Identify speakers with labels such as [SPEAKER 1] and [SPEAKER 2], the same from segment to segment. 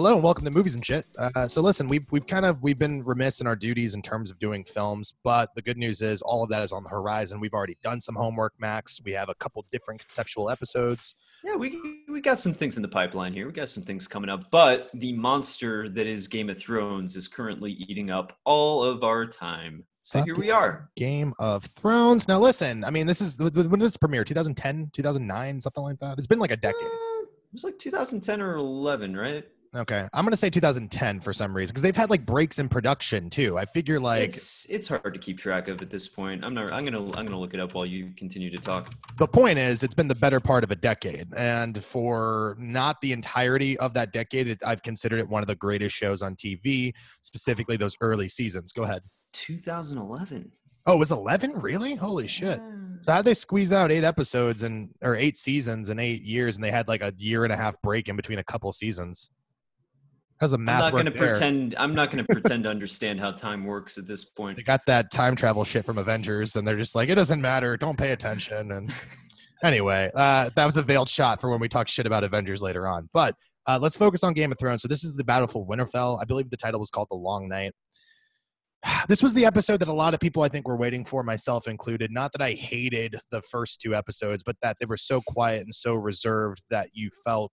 [SPEAKER 1] Uh, hello and welcome to Movies and Shit. Uh, so listen, we've we've kind of we've been remiss in our duties in terms of doing films, but the good news is all of that is on the horizon. We've already done some homework, Max. We have a couple different conceptual episodes.
[SPEAKER 2] Yeah, we we got some things in the pipeline here. We got some things coming up, but the monster that is Game of Thrones is currently eating up all of our time. So here we are.
[SPEAKER 1] Game of Thrones. Now listen, I mean, this is when did this premiere? 2010, 2009, something like that. It's been like a decade.
[SPEAKER 2] Uh, it was like 2010 or 11, right?
[SPEAKER 1] Okay, I'm gonna say 2010 for some reason because they've had like breaks in production too. I figure like
[SPEAKER 2] it's it's hard to keep track of at this point. I'm not. I'm gonna I'm gonna look it up while you continue to talk.
[SPEAKER 1] the point is it's been the better part of a decade, and for not the entirety of that decade, it, I've considered it one of the greatest shows on TV, specifically those early seasons. Go ahead.
[SPEAKER 2] 2011.
[SPEAKER 1] Oh, it was 11? Really? Holy shit!
[SPEAKER 2] Yeah.
[SPEAKER 1] So how they squeeze out eight episodes and or eight seasons in eight years, and they had like a year and a half break in between a couple seasons? How's the
[SPEAKER 2] I'm not gonna pretend. I'm not gonna pretend to understand how time works at this point.
[SPEAKER 1] they got that time travel shit from Avengers, and they're just like, it doesn't matter. Don't pay attention. And anyway, uh, that was a veiled shot for when we talk shit about Avengers later on. But uh, let's focus on Game of Thrones. So this is the Battle for Winterfell. I believe the title was called The Long Night. This was the episode that a lot of people I think were waiting for, myself included. Not that I hated the first two episodes, but that they were so quiet and so reserved that you felt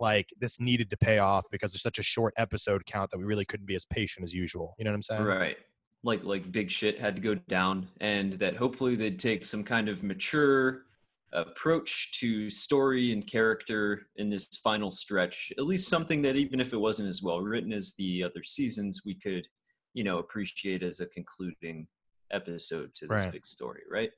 [SPEAKER 1] like this needed to pay off because there's such a short episode count that we really couldn't be as patient as usual. You know what I'm saying?
[SPEAKER 2] Right. Like like big shit had to go down, and that hopefully they'd take some kind of mature approach to story and character in this final stretch. At least something that even if it wasn't as well written as the other seasons, we could, you know, appreciate as a concluding episode to this
[SPEAKER 1] Right.
[SPEAKER 2] big story. Right.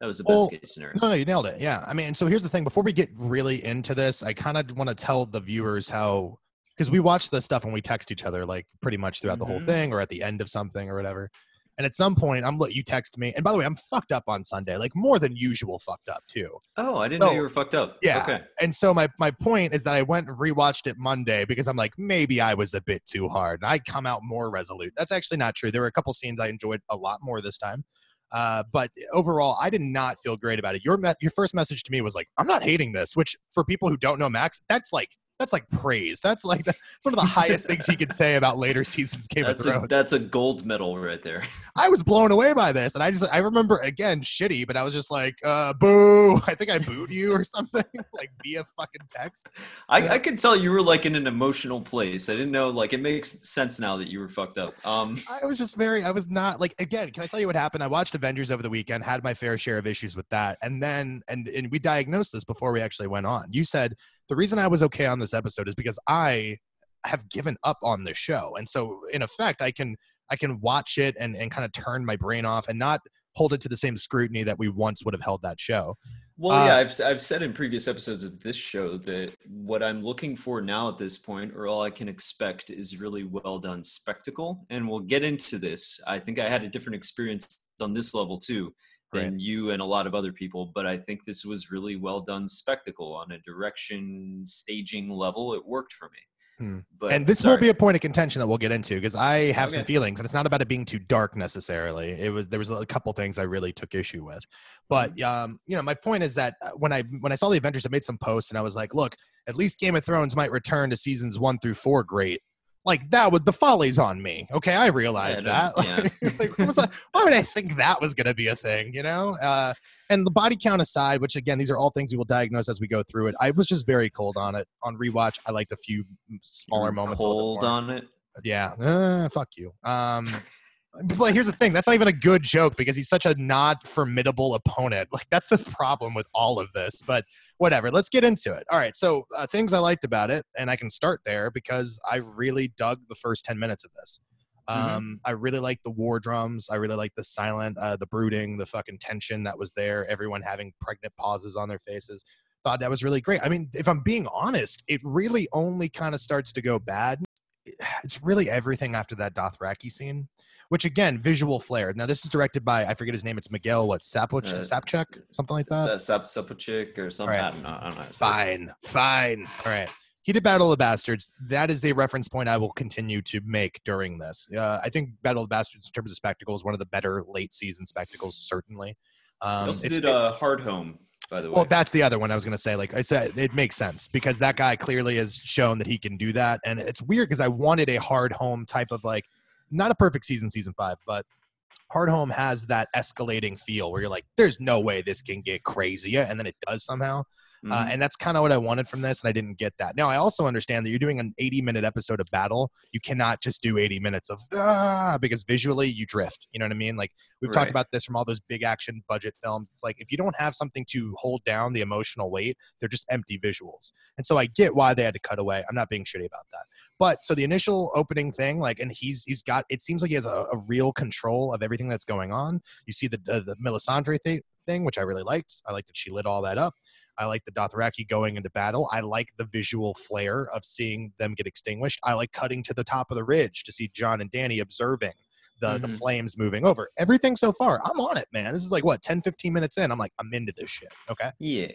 [SPEAKER 2] That was the best
[SPEAKER 1] Well,
[SPEAKER 2] case scenario.
[SPEAKER 1] No, no, you nailed it. Yeah. I mean, so here's the thing. Before we get really into this, I kind of want to tell the viewers how, because we watch this stuff and we text each other like pretty much throughout the whole
[SPEAKER 2] Mhm.
[SPEAKER 1] thing or at the end of something or whatever. And at some point, I'm look- you text me, and by the way, I'm fucked up on Sunday, like more than usual, fucked up too.
[SPEAKER 2] Oh, I didn't know you were fucked up.
[SPEAKER 1] Yeah.
[SPEAKER 2] Okay.
[SPEAKER 1] And so my my point is that I went and rewatched it Monday because I'm like maybe I was a bit too hard. And I come out more resolute. That's actually not true. There were a couple scenes I enjoyed a lot more this time. Uh, but overall, I did not feel great about it. Your me- your first message to me was like, "I'm not hating this," which for people who don't know Max, that's like that's like praise. That's like the, one of the highest things he could say about later seasons Game
[SPEAKER 2] That's
[SPEAKER 1] of
[SPEAKER 2] a
[SPEAKER 1] Thrones.
[SPEAKER 2] that's a gold medal right there.
[SPEAKER 1] I was blown away by this, and I just I remember again shitty, but I was just like, uh, "Boo!" I think I booed you or something like via fucking text.
[SPEAKER 2] I, I could tell you were like in an emotional place. I didn't know like it makes sense now that you were fucked up. Um
[SPEAKER 1] I was just very, I was not like, again, can I tell you what happened? I watched Avengers over the weekend, had my fair share of issues with that. And then, and, and we diagnosed this before we actually went on. You said the reason I was okay on this episode is because I have given up on the show. And so in effect, I can, I can watch it and, and kind of turn my brain off and not hold it to the same scrutiny that we once would have held that show.
[SPEAKER 2] well yeah,
[SPEAKER 1] Uh,
[SPEAKER 2] I've I've said in previous episodes of this show that what I'm looking for now at this point or all I can expect is really well done spectacle and we'll get into this. I think I had a different experience on this level too than you and a lot of other people, but I think this was really well done spectacle on a direction staging level. It worked for me.
[SPEAKER 1] Hmm.
[SPEAKER 2] But
[SPEAKER 1] and this will be a point of contention that we'll get into because I have some feelings, and it's not about it being too dark necessarily. It was there was a couple things I really took issue with, but
[SPEAKER 2] Mm-hmm.
[SPEAKER 1] um, you know, my point is that uh, when I when I saw the Avengers, I made some posts and I was like, look, at least Game of Thrones might return to seasons one through four great. Like that would the follies on me. Okay, I realized
[SPEAKER 2] Yeah,
[SPEAKER 1] that.
[SPEAKER 2] yeah.
[SPEAKER 1] Like, like, what why would I think that was going to be a thing? You know. Uh, and the body count aside, which again, these are all things we will diagnose as we go through it. I was just very cold on it. On rewatch, I liked a few smaller
[SPEAKER 2] You're
[SPEAKER 1] moments.
[SPEAKER 2] Cold on it.
[SPEAKER 1] Yeah, uh, fuck you. Um, but here's the thing: that's not even a good joke because he's such a not formidable opponent. Like that's the problem with all of this. But whatever. Let's get into it. All right. So uh, things I liked about it, and I can start there because I really dug the first ten minutes of this.
[SPEAKER 2] Mhm.
[SPEAKER 1] Um, I really like the war drums. I really like the silent, uh, the brooding, the fucking tension that was there. Everyone having pregnant pauses on their faces. Thought that was really great. I mean, if I'm being honest, it really only kind of starts to go bad. It's really everything after that Dothraki scene, which again, visual flair. Now this is directed by I forget his name. It's Miguel what Sapoch,
[SPEAKER 2] Uh,
[SPEAKER 1] Sapchuk, something like that.
[SPEAKER 2] Sap or something.
[SPEAKER 1] Right.
[SPEAKER 2] I don't know. I don't know. how to say it.
[SPEAKER 1] Fine, fine. All right. He did Battle of the Bastards. That is a reference point I will continue to make during this. Uh, I think Battle of the Bastards, in terms of spectacle, is one of the better late season spectacles, certainly.
[SPEAKER 2] He
[SPEAKER 1] Um,
[SPEAKER 2] also
[SPEAKER 1] it's-
[SPEAKER 2] did uh, Hard Home. By the way.
[SPEAKER 1] Well, that's the other one I was going to say. Like I said, it makes sense because that guy clearly has shown that he can do that. And it's weird because I wanted a hard home type of like, not a perfect season, season five, but hard home has that escalating feel where you're like, there's no way this can get crazier. And then it does somehow. Uh,
[SPEAKER 2] Mhm.
[SPEAKER 1] and that's kind of what I wanted from this, and I didn't get that. Now, I also understand that you're doing an 80 minute episode of Battle. You cannot just do 80 minutes of ah, because visually you drift. You know what I mean? Like we've talked about this from all those big action budget films. It's like if you don't have something to hold down the emotional weight, they're just empty visuals. And so I get why they had to cut away. I'm not being shitty about that. But so the initial opening thing, like, and he's he's got. It seems like he has a, a real control of everything that's going on. You see the the, the Melisandre thi- thing, which I really liked. I like that she lit all that up. I like the Dothraki going into battle. I like the visual flair of seeing them get extinguished. I like cutting to the top of the ridge to see Jon and Danny observing the, the
[SPEAKER 2] Mhm.
[SPEAKER 1] flames moving over. Everything so far, I'm on it, man. This is like what 10, 15 minutes in. I'm like, I'm into this shit. Okay.
[SPEAKER 2] yeah.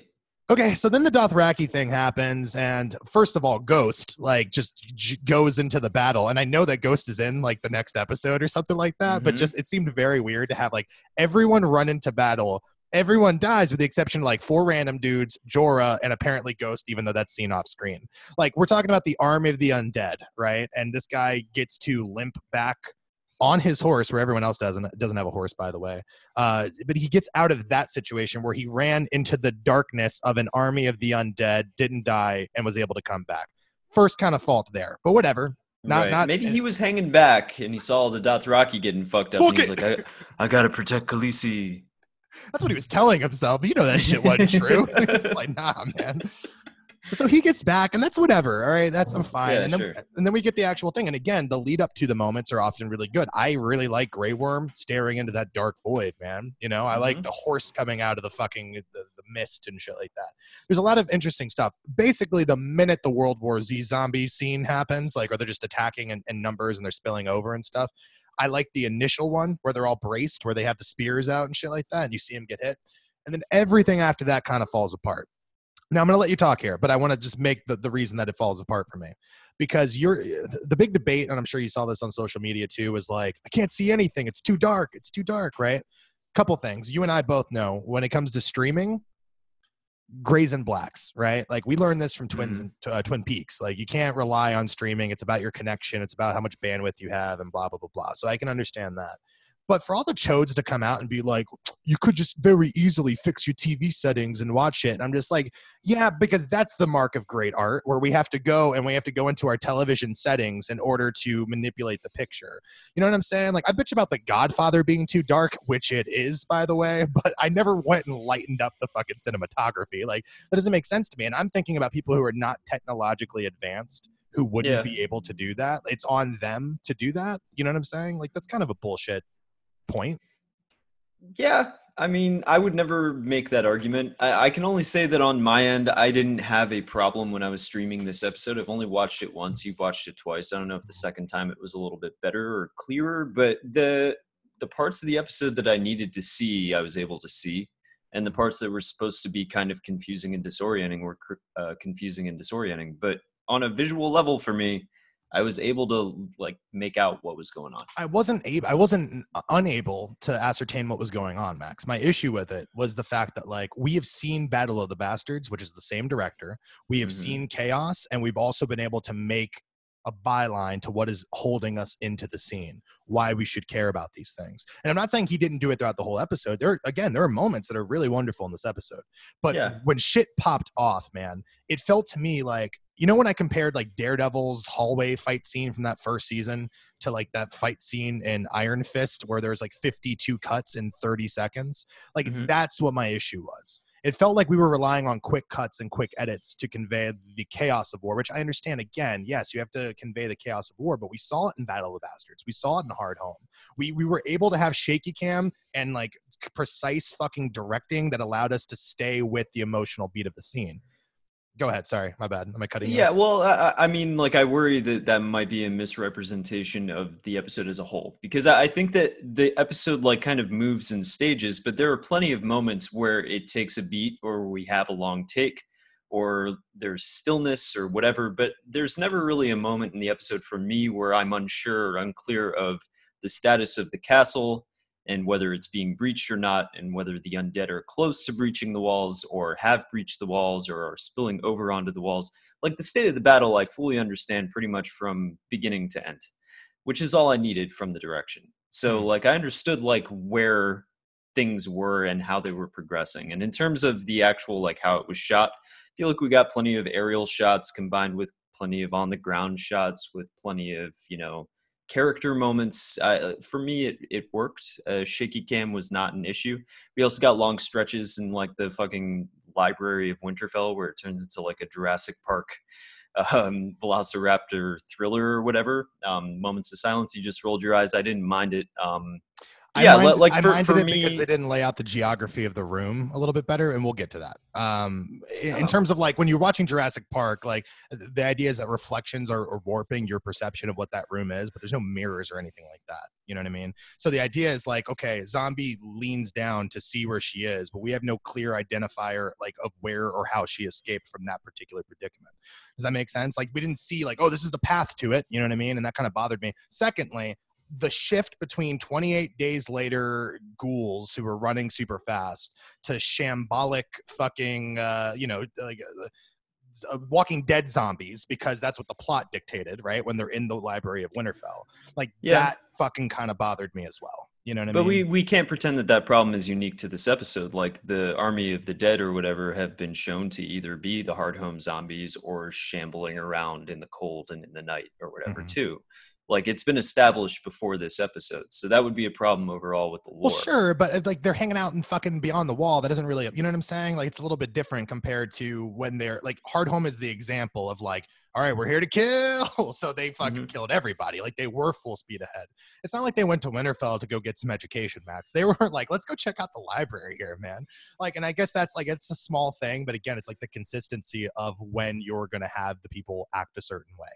[SPEAKER 1] Okay, so then the Dothraki thing happens, and first of all, Ghost like just j- goes into the battle, and I know that Ghost is in like the next episode or something like that, but
[SPEAKER 2] Mhm.
[SPEAKER 1] just it seemed very weird to have like everyone run into battle. Everyone dies with the exception of like four random dudes, Jorah, and apparently Ghost, even though that's seen off screen. Like we're talking about the army of the undead, right? And this guy gets to limp back on his horse, where everyone else doesn't doesn't have a horse, by the way. Uh, but he gets out of that situation where he ran into the darkness of an army of the undead, didn't die, and was able to come back. First kind of fault there, but whatever. Not-
[SPEAKER 2] Right.
[SPEAKER 1] not-
[SPEAKER 2] Maybe he was hanging back and he saw the Dothraki getting fucked up.
[SPEAKER 1] Fuck
[SPEAKER 2] and he's like, I, I gotta protect Khaleesi.
[SPEAKER 1] That's what he was telling himself. You know that shit wasn't true. it's like, nah, man. So he gets back, and that's whatever. All right, that's I'm fine.
[SPEAKER 2] Yeah,
[SPEAKER 1] and then
[SPEAKER 2] sure.
[SPEAKER 1] and then we get the actual thing. And again, the lead up to the moments are often really good. I really like Grey Worm staring into that dark void, man. You know, I like
[SPEAKER 2] Mhm.
[SPEAKER 1] the horse coming out of the fucking the, the mist and shit like that. There's a lot of interesting stuff. Basically, the minute the World War Z zombie scene happens, like, or they're just attacking in, in numbers and they're spilling over and stuff. I like the initial one where they're all braced, where they have the spears out and shit like that, and you see them get hit. And then everything after that kind of falls apart. Now I'm going to let you talk here, but I want to just make the, the reason that it falls apart for me because you're eh, the big debate, and I'm sure you saw this on social media too, is like, I can't see anything. It's too dark. It's too dark, right? Couple things. You and I both know when it comes to streaming, grays and blacks, right? Like we learned this from Twins and uh, Twin Peaks. Like you can't rely on streaming. It's about your connection. It's about how much bandwidth you have, and blah blah blah blah. So I can understand that. But for all the chodes to come out and be like, you could just very easily fix your TV settings and watch it. I'm just like, yeah, because that's the mark of great art, where we have to go and we have to go into our television settings in order to manipulate the picture. You know what I'm saying? Like, I bitch about The Godfather being too dark, which it is, by the way, but I never went and lightened up the fucking cinematography. Like, that doesn't make sense to me. And I'm thinking about people who are not technologically advanced who wouldn't
[SPEAKER 2] Yeah.
[SPEAKER 1] be able to do that. It's on them to do that. You know what I'm saying? Like, that's kind of a bullshit point.
[SPEAKER 2] Yeah, I mean, I would never make that argument. I, I can only say that on my end, I didn't have a problem when I was streaming this episode. I've only watched it once. You've watched it twice. I don't know if the second time it was a little bit better or clearer, but the the parts of the episode that I needed to see, I was able to see, and the parts that were supposed to be kind of confusing and disorienting were uh, confusing and disorienting. But on a visual level, for me, I was able to like make out what was going on.
[SPEAKER 1] I wasn't able, I wasn't unable to ascertain what was going on, Max. My issue with it was the fact that like we have seen Battle of the Bastards, which is the same director. We have
[SPEAKER 2] Mhm.
[SPEAKER 1] seen Chaos, and we've also been able to make a byline to what is holding us into the scene, why we should care about these things. And I'm not saying he didn't do it throughout the whole episode. There, again, there are moments that are really wonderful in this episode. But
[SPEAKER 2] Yeah.
[SPEAKER 1] when shit popped off, man, it felt to me like you know when I compared like Daredevil's hallway fight scene from that first season to like that fight scene in Iron Fist where there's like 52 cuts in 30 seconds. Like
[SPEAKER 2] Mhm.
[SPEAKER 1] that's what my issue was. It felt like we were relying on quick cuts and quick edits to convey the chaos of war, which I understand. Again, yes, you have to convey the chaos of war, but we saw it in Battle of the Bastards. We saw it in Hard Home. We we were able to have shaky cam and like precise fucking directing that allowed us to stay with the emotional beat of the scene. Go ahead. Sorry, my bad. Am I cutting you?
[SPEAKER 2] Yeah, well, I, I- I mean, like, I worry that that might be a misrepresentation of the episode as a whole because I I think that the episode like kind of moves in stages, but there are plenty of moments where it takes a beat or we have a long take or there's stillness or whatever, but there's never really a moment in the episode for me where I'm unsure or unclear of the status of the castle and whether it's being breached or not, and whether the undead are close to breaching the walls or have breached the walls or are spilling over onto the walls. Like the state of the battle, I fully understand pretty much from beginning to end, which is all I needed from the direction. So,
[SPEAKER 1] Mhm.
[SPEAKER 2] like, I understood like where things were and how they were progressing. And in terms of the actual like how it was shot, I feel like we got plenty of aerial shots combined with plenty of on the ground shots with plenty of you know character moments. Uh, for me, it it worked. Uh, shaky cam was not an issue. We also got long stretches in like the fucking library of Winterfell where it turns into like a Jurassic Park um, Velociraptor thriller or whatever. Um, moments of silence. You just rolled your eyes. I didn't mind it. Um, yeah,
[SPEAKER 1] mind-
[SPEAKER 2] like for, for me,
[SPEAKER 1] because they didn't lay out the geography of the room a little bit better, and we'll get to that. Um, in, in
[SPEAKER 2] Oh.
[SPEAKER 1] terms of like when you're watching Jurassic Park, like the idea is that reflections are, are warping your perception of what that room is, but there's no mirrors or anything like that. You know what I mean? So the idea is like, okay, zombie leans down to see where she is, but we have no clear identifier like of where or how she escaped from that particular predicament. Does that make sense? Like we didn't see like, oh, this is the path to it. You know what I mean? And that kind of bothered me. Secondly, the shift between 28 days later ghouls who are running super fast to shambolic fucking uh you know like uh, uh, walking dead zombies because that's what the plot dictated right when they're in the library of winterfell like
[SPEAKER 2] Yeah.
[SPEAKER 1] that fucking kind of bothered me as well you know what i
[SPEAKER 2] But
[SPEAKER 1] mean
[SPEAKER 2] we, we can't pretend that that problem is unique to this episode. Like the army of the dead or whatever have been shown to either be the hard home zombies or shambling around in the cold and in the night or whatever
[SPEAKER 1] Mhm.
[SPEAKER 2] too. Like it's been established before this episode, so that would be a problem overall with the lore.
[SPEAKER 1] Well, sure, but like they're hanging out and fucking beyond the wall. That doesn't really, you know what I'm saying? Like it's a little bit different compared to when they're like Hard Home is the example of like, all right, we're here to kill. So they fucking mm-hmm. killed everybody. Like they were full speed ahead. It's not like they went to Winterfell to go get some education, Max. They were like, let's go check out the library here, man. Like, and I guess that's like it's a small thing, but again, it's like the consistency of when you're gonna have the people act a certain way.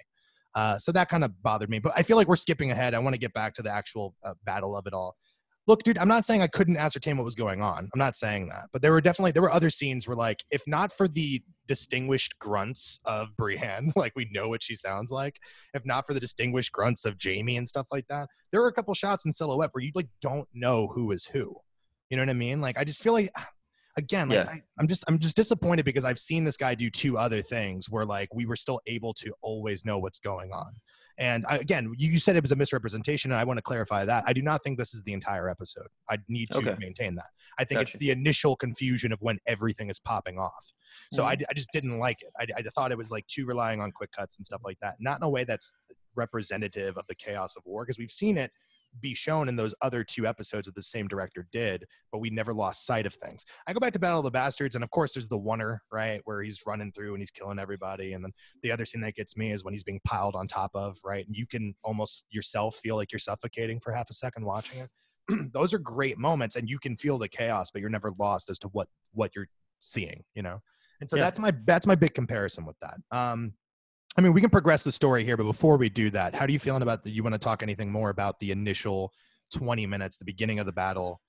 [SPEAKER 1] Uh, so that kind of bothered me. But I feel like we're skipping ahead. I want to get back to the actual uh, battle of it all. Look, dude, I'm not saying I couldn't ascertain what was going on. I'm not saying that. But there were definitely there were other scenes where like if not for the distinguished grunts of Brienne, like we know what she sounds like, if not for the distinguished grunts of Jaime and stuff like that, there were a couple shots in silhouette where you like don't know who is who. You know what I mean? Like I just feel like again, like
[SPEAKER 2] Yeah.
[SPEAKER 1] I, I'm just I'm just disappointed because I've seen this guy do two other things where like we were still able to always know what's going on. And I, again, you, you said it was a misrepresentation, and I want to clarify that. I do not think this is the entire episode. I need to
[SPEAKER 2] Okay.
[SPEAKER 1] maintain that. I think it's the initial confusion of when everything is popping off. So I,
[SPEAKER 2] Mhm.
[SPEAKER 1] d- I just didn't like it. I, I thought it was like too relying on quick cuts and stuff like that. Not in a way that's representative of the chaos of war, because we've seen it be shown in those other two episodes that the same director did, but we never lost sight of things. I go back to Battle of the Bastards, and of course, there's the oneer, right, where he's running through and he's killing everybody. And then the other scene that gets me is when he's being piled on top of, right? And you can almost yourself feel like you're suffocating for half a second watching it. those are great moments, and you can feel the chaos, but you're never lost as to what what you're seeing, you know. And so
[SPEAKER 2] Yeah.
[SPEAKER 1] that's my that's my big comparison with that. Um, I mean, we can progress the story here, but before we do that, how do you feeling about the? You want to talk anything more about the initial twenty minutes, the beginning of the battle?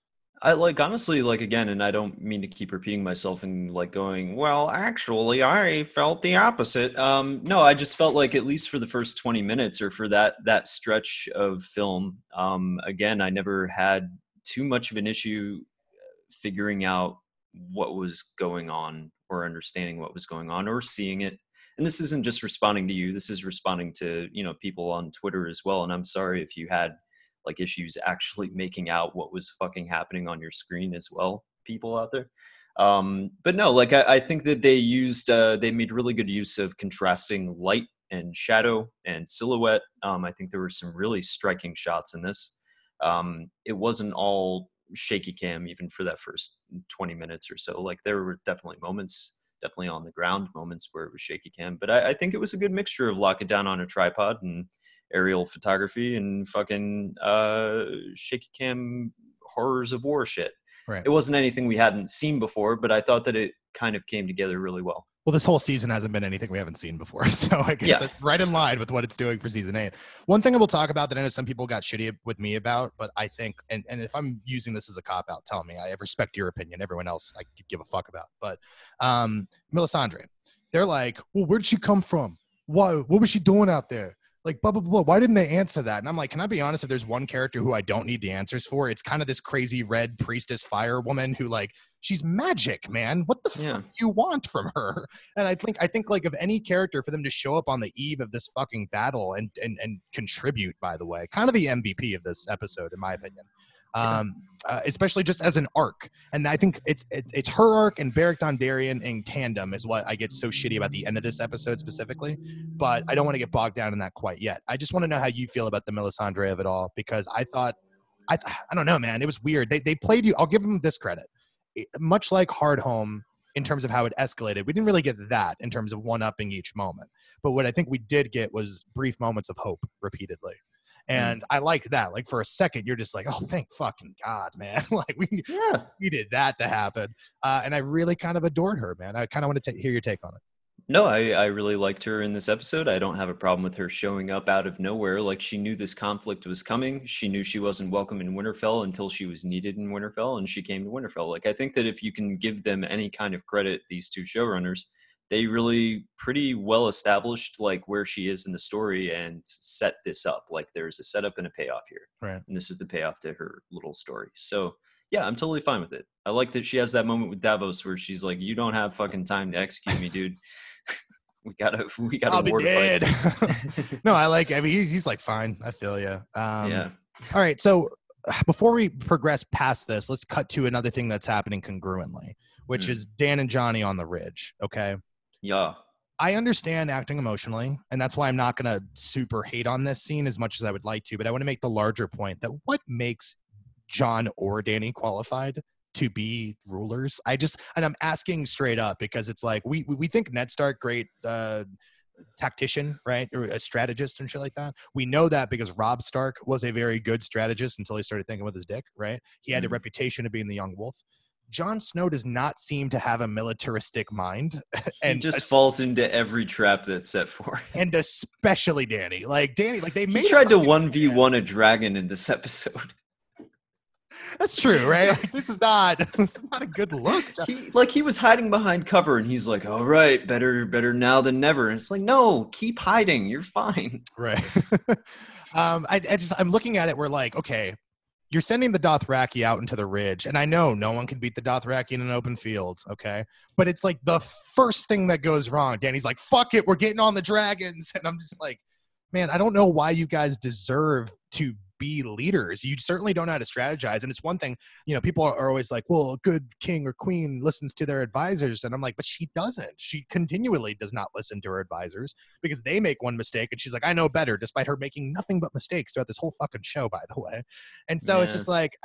[SPEAKER 2] I like honestly like again, and I don't mean to keep repeating myself and like going, well, actually, I felt the opposite. Um, no, I just felt like at least for the first twenty minutes or for that that stretch of film, um, again, I never had too much of an issue uh, figuring out what was going on or understanding what was going on or seeing it. And this isn't just responding to you. This is responding to you know people on Twitter as well. And I'm sorry if you had like issues actually making out what was fucking happening on your screen as well people out there um but no like i, I think that they used uh they made really good use of contrasting light and shadow and silhouette um i think there were some really striking shots in this um it wasn't all shaky cam even for that first 20 minutes or so like there were definitely moments definitely on the ground moments where it was shaky cam but i, I think it was a good mixture of lock it down on a tripod and aerial photography and fucking uh, shaky cam horrors of war shit.
[SPEAKER 1] Right.
[SPEAKER 2] It wasn't anything we hadn't seen before, but I thought that it kind of came together really well.
[SPEAKER 1] Well, this whole season hasn't been anything we haven't seen before, so I guess
[SPEAKER 2] Yeah.
[SPEAKER 1] that's right in line with what it's doing for season eight. One thing I will talk about that I know some people got shitty with me about, but I think, and, and if I'm using this as a cop out, tell me. I respect your opinion. Everyone else, I could give a fuck about. But um, Melisandre, they're like, well, where'd she come from? Why? What was she doing out there? Like blah blah blah. Why didn't they answer that? And I'm like, can I be honest? If there's one character who I don't need the answers for, it's kind of this crazy red priestess fire woman who like she's magic, man. What the
[SPEAKER 2] Yeah.
[SPEAKER 1] fuck do you want from her? And I think I think like of any character for them to show up on the eve of this fucking battle and and and contribute. By the way, kind of the MVP of this episode, in my opinion. Um, uh, especially just as an arc, and I think it's it, it's her arc and Beric Dondarrion in tandem is what I get so shitty about the end of this episode specifically but I don't want to get bogged down in that quite yet. I just want to know how you feel about the Melisandre of it all because I thought, I, I don't know, man. It was weird. They, they played you. I'll give them this credit. It- much like Hard Home in terms of how it escalated, we didn't really get that in terms of one upping each moment. But what I think we did get was brief moments of hope repeatedly. And I like that. Like for a second, you're just like, oh, thank fucking God, man. like we
[SPEAKER 2] Yeah.
[SPEAKER 1] needed that to happen. Uh, and I really kind of adored her, man. I kind of want to hear your take on it.
[SPEAKER 2] No, I, I really liked her in this episode. I don't have a problem with her showing up out of nowhere. Like she knew this conflict was coming. She knew she wasn't welcome in Winterfell until she was needed in Winterfell, and she came to Winterfell. Like I think that if you can give them any kind of credit, these two showrunners, they really pretty well established like where she is in the story and set this up. Like there's a setup and a payoff here.
[SPEAKER 1] Right.
[SPEAKER 2] And this is the payoff to her little story. So yeah, I'm totally fine with it. I like that she has that moment with Davos where she's like, "You don't have fucking time to execute me, dude. we gotta, we gotta
[SPEAKER 1] I'll be dead.
[SPEAKER 2] fight."
[SPEAKER 1] no, I like. I mean, he's, he's like fine. I feel you. Um,
[SPEAKER 2] yeah,
[SPEAKER 1] All right. So before we progress past this, let's cut to another thing that's happening congruently, which
[SPEAKER 2] Hmm.
[SPEAKER 1] is Dan and Johnny on the ridge. Okay.
[SPEAKER 2] Yeah,
[SPEAKER 1] I understand acting emotionally, and that's why I'm not going to super hate on this scene as much as I would like to. But I want to make the larger point that what makes Jon or Danny qualified to be rulers? I just, and I'm asking straight up because it's like we we think Ned Stark, great uh, tactician, right, or a strategist and shit like that. We know that because Rob Stark was a very good strategist until he started thinking with his dick, right? He had a
[SPEAKER 2] Mhm.
[SPEAKER 1] reputation of being the young wolf. Jon Snow does not seem to have a militaristic mind,
[SPEAKER 2] and
[SPEAKER 1] and
[SPEAKER 2] just falls into every trap that's set for. him.
[SPEAKER 1] and especially Danny. Like Danny, like they made
[SPEAKER 2] He tried to one v one a dragon in this episode.
[SPEAKER 1] That's true, right? Like, this is not this is not a good look.
[SPEAKER 2] He, like he was hiding behind cover, and he's like, "All right, better, better now than never." And it's like, no, keep hiding. You're fine.
[SPEAKER 1] Right. um, I, I just I'm looking at it. We're like, okay, you're sending the Dothraki out into the ridge, and I know no one can beat the Dothraki in an open field. Okay, but it's like the first thing that goes wrong. Danny's like, "Fuck it, we're getting on the dragons," and I'm just like, man, I don't know why you guys deserve to be leaders. You certainly don't know how to strategize. And it's one thing, you know, people are always like, well, a good king or queen listens to their advisors. And I'm like, but she doesn't. She continually does not listen to her advisors because they make one mistake and she's like, I know better, despite her making nothing but mistakes throughout this whole fucking show, by the way. And so it's just like,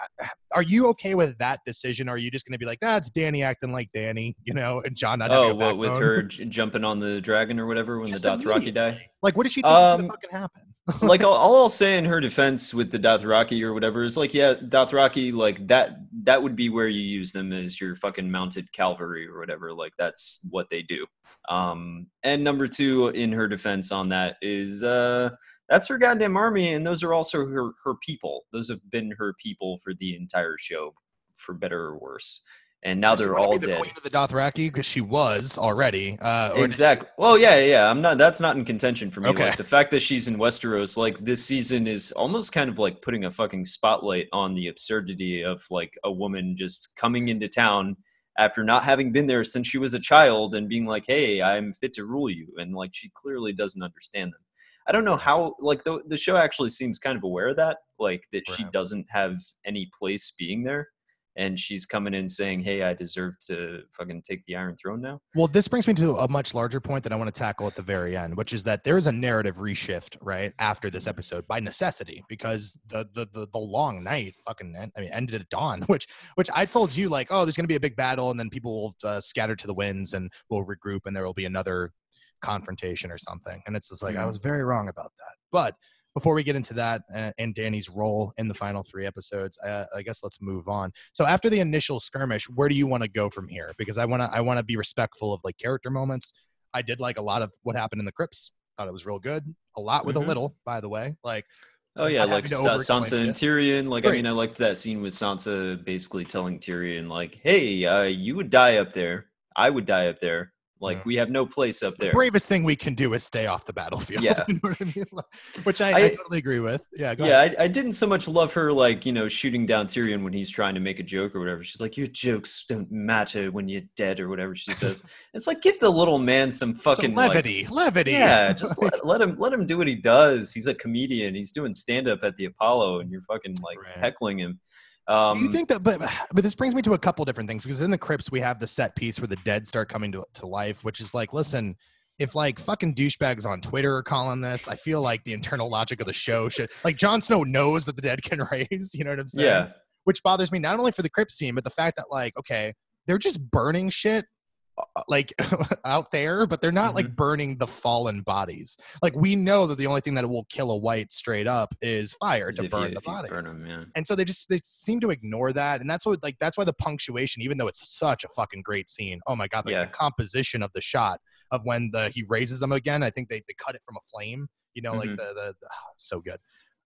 [SPEAKER 1] are you okay with that decision? Or are you just going to be like, that's Danny acting like Danny, you know, and Jon not
[SPEAKER 2] Oh, what with her j- jumping on the dragon or whatever when
[SPEAKER 1] Just
[SPEAKER 2] the Dothraki die?
[SPEAKER 1] Like, what does she think is
[SPEAKER 2] Um,
[SPEAKER 1] going to fucking happen?
[SPEAKER 2] Like all, all I'll say in her defense with the Dothraki or whatever is like, yeah, Dothraki, like that that would be where you use them as your fucking mounted cavalry or whatever. Like that's what they do. Um, and number two in her defense on that is uh that's her goddamn army, and those are also her her people. Those have been her people for the entire show, for better or worse. And now they're all
[SPEAKER 1] the
[SPEAKER 2] dead.
[SPEAKER 1] queen of the Dothraki because she was already. Uh,
[SPEAKER 2] Exactly. Well, yeah, yeah. I'm not. That's not in contention for me.
[SPEAKER 1] Okay.
[SPEAKER 2] Like the fact that she's in Westeros, like this season, is almost kind of like putting a fucking spotlight on the absurdity of like a woman just coming into town after not having been there since she was a child and being like, "Hey, I'm fit to rule you," and like she clearly doesn't understand them. I don't know how. Like the the show actually seems kind of aware of that, like that she doesn't have any place being there. And she's coming in saying, "Hey, I deserve to fucking take the Iron Throne now."
[SPEAKER 1] Well, this brings me to a much larger point that I want to tackle at the very end, which is that there is a narrative reshift right after this episode by necessity because the the the, the long night fucking end, I mean ended at dawn, which which I told you like oh there's going to be a big battle and then people will uh, scatter to the winds and we'll regroup and there will be another confrontation or something, and it's just like I
[SPEAKER 2] Mhm.
[SPEAKER 1] was very wrong about that. But before we get into that uh, and Danny's role in the final three episodes, uh, I guess let's move on. So after the initial skirmish, where do you want to go from here? Because I want to I want to be respectful of like character moments. I did like a lot of what happened in the crypts. Thought it was real good. A lot with
[SPEAKER 2] Mhm.
[SPEAKER 1] a little, by the way. Like
[SPEAKER 2] Oh yeah, like
[SPEAKER 1] having to
[SPEAKER 2] Sa-
[SPEAKER 1] over-explain
[SPEAKER 2] Sansa and. Tyrion. Like I mean, I liked that scene with Sansa basically telling Tyrion, like, "Hey, uh, you would die up there. I would die up there. Like
[SPEAKER 1] Yeah.
[SPEAKER 2] we have no place up
[SPEAKER 1] The
[SPEAKER 2] there.
[SPEAKER 1] bravest thing we can do is stay off the battlefield.
[SPEAKER 2] Yeah.
[SPEAKER 1] you know what I mean? Which I, I,
[SPEAKER 2] I-
[SPEAKER 1] totally agree with. Yeah, go
[SPEAKER 2] yeah,
[SPEAKER 1] ahead.
[SPEAKER 2] I, I didn't so much love her like you know shooting down Tyrion when he's trying to make a joke or whatever. She's like, "Your jokes don't matter when you're dead" or whatever she says. it's like give the little man some fucking like,
[SPEAKER 1] levity, levity.
[SPEAKER 2] yeah, just let, let him let him do what he does. He's a comedian. He's doing stand up at the Apollo, and you're fucking like
[SPEAKER 1] Right.
[SPEAKER 2] heckling him. Um,
[SPEAKER 1] Do you think that, but but this brings me to a couple different things because in the crypts we have the set piece where the dead start coming to, to life, which is like, listen, if like fucking douchebags on Twitter are calling this, I feel like the internal logic of the show should like Jon Snow knows that the dead can raise. You know what I'm saying?
[SPEAKER 2] Yeah,
[SPEAKER 1] Which bothers me not only for the crypt scene, but the fact that like, okay, they're just burning shit like out there, but they're not
[SPEAKER 2] Mm-hmm.
[SPEAKER 1] like burning the fallen bodies. Like we know that the only thing that will kill a wight straight up is fire
[SPEAKER 2] as
[SPEAKER 1] to burn
[SPEAKER 2] you,
[SPEAKER 1] the body
[SPEAKER 2] burn him, yeah.
[SPEAKER 1] and so they just they seem to ignore that and that's what like that's why the punctuation even though it's such a fucking great scene oh my god like
[SPEAKER 2] Yeah.
[SPEAKER 1] the composition of the shot of when the he raises them again i think they, they cut it from a flame you know like
[SPEAKER 2] Mhm.
[SPEAKER 1] the the, the oh, so good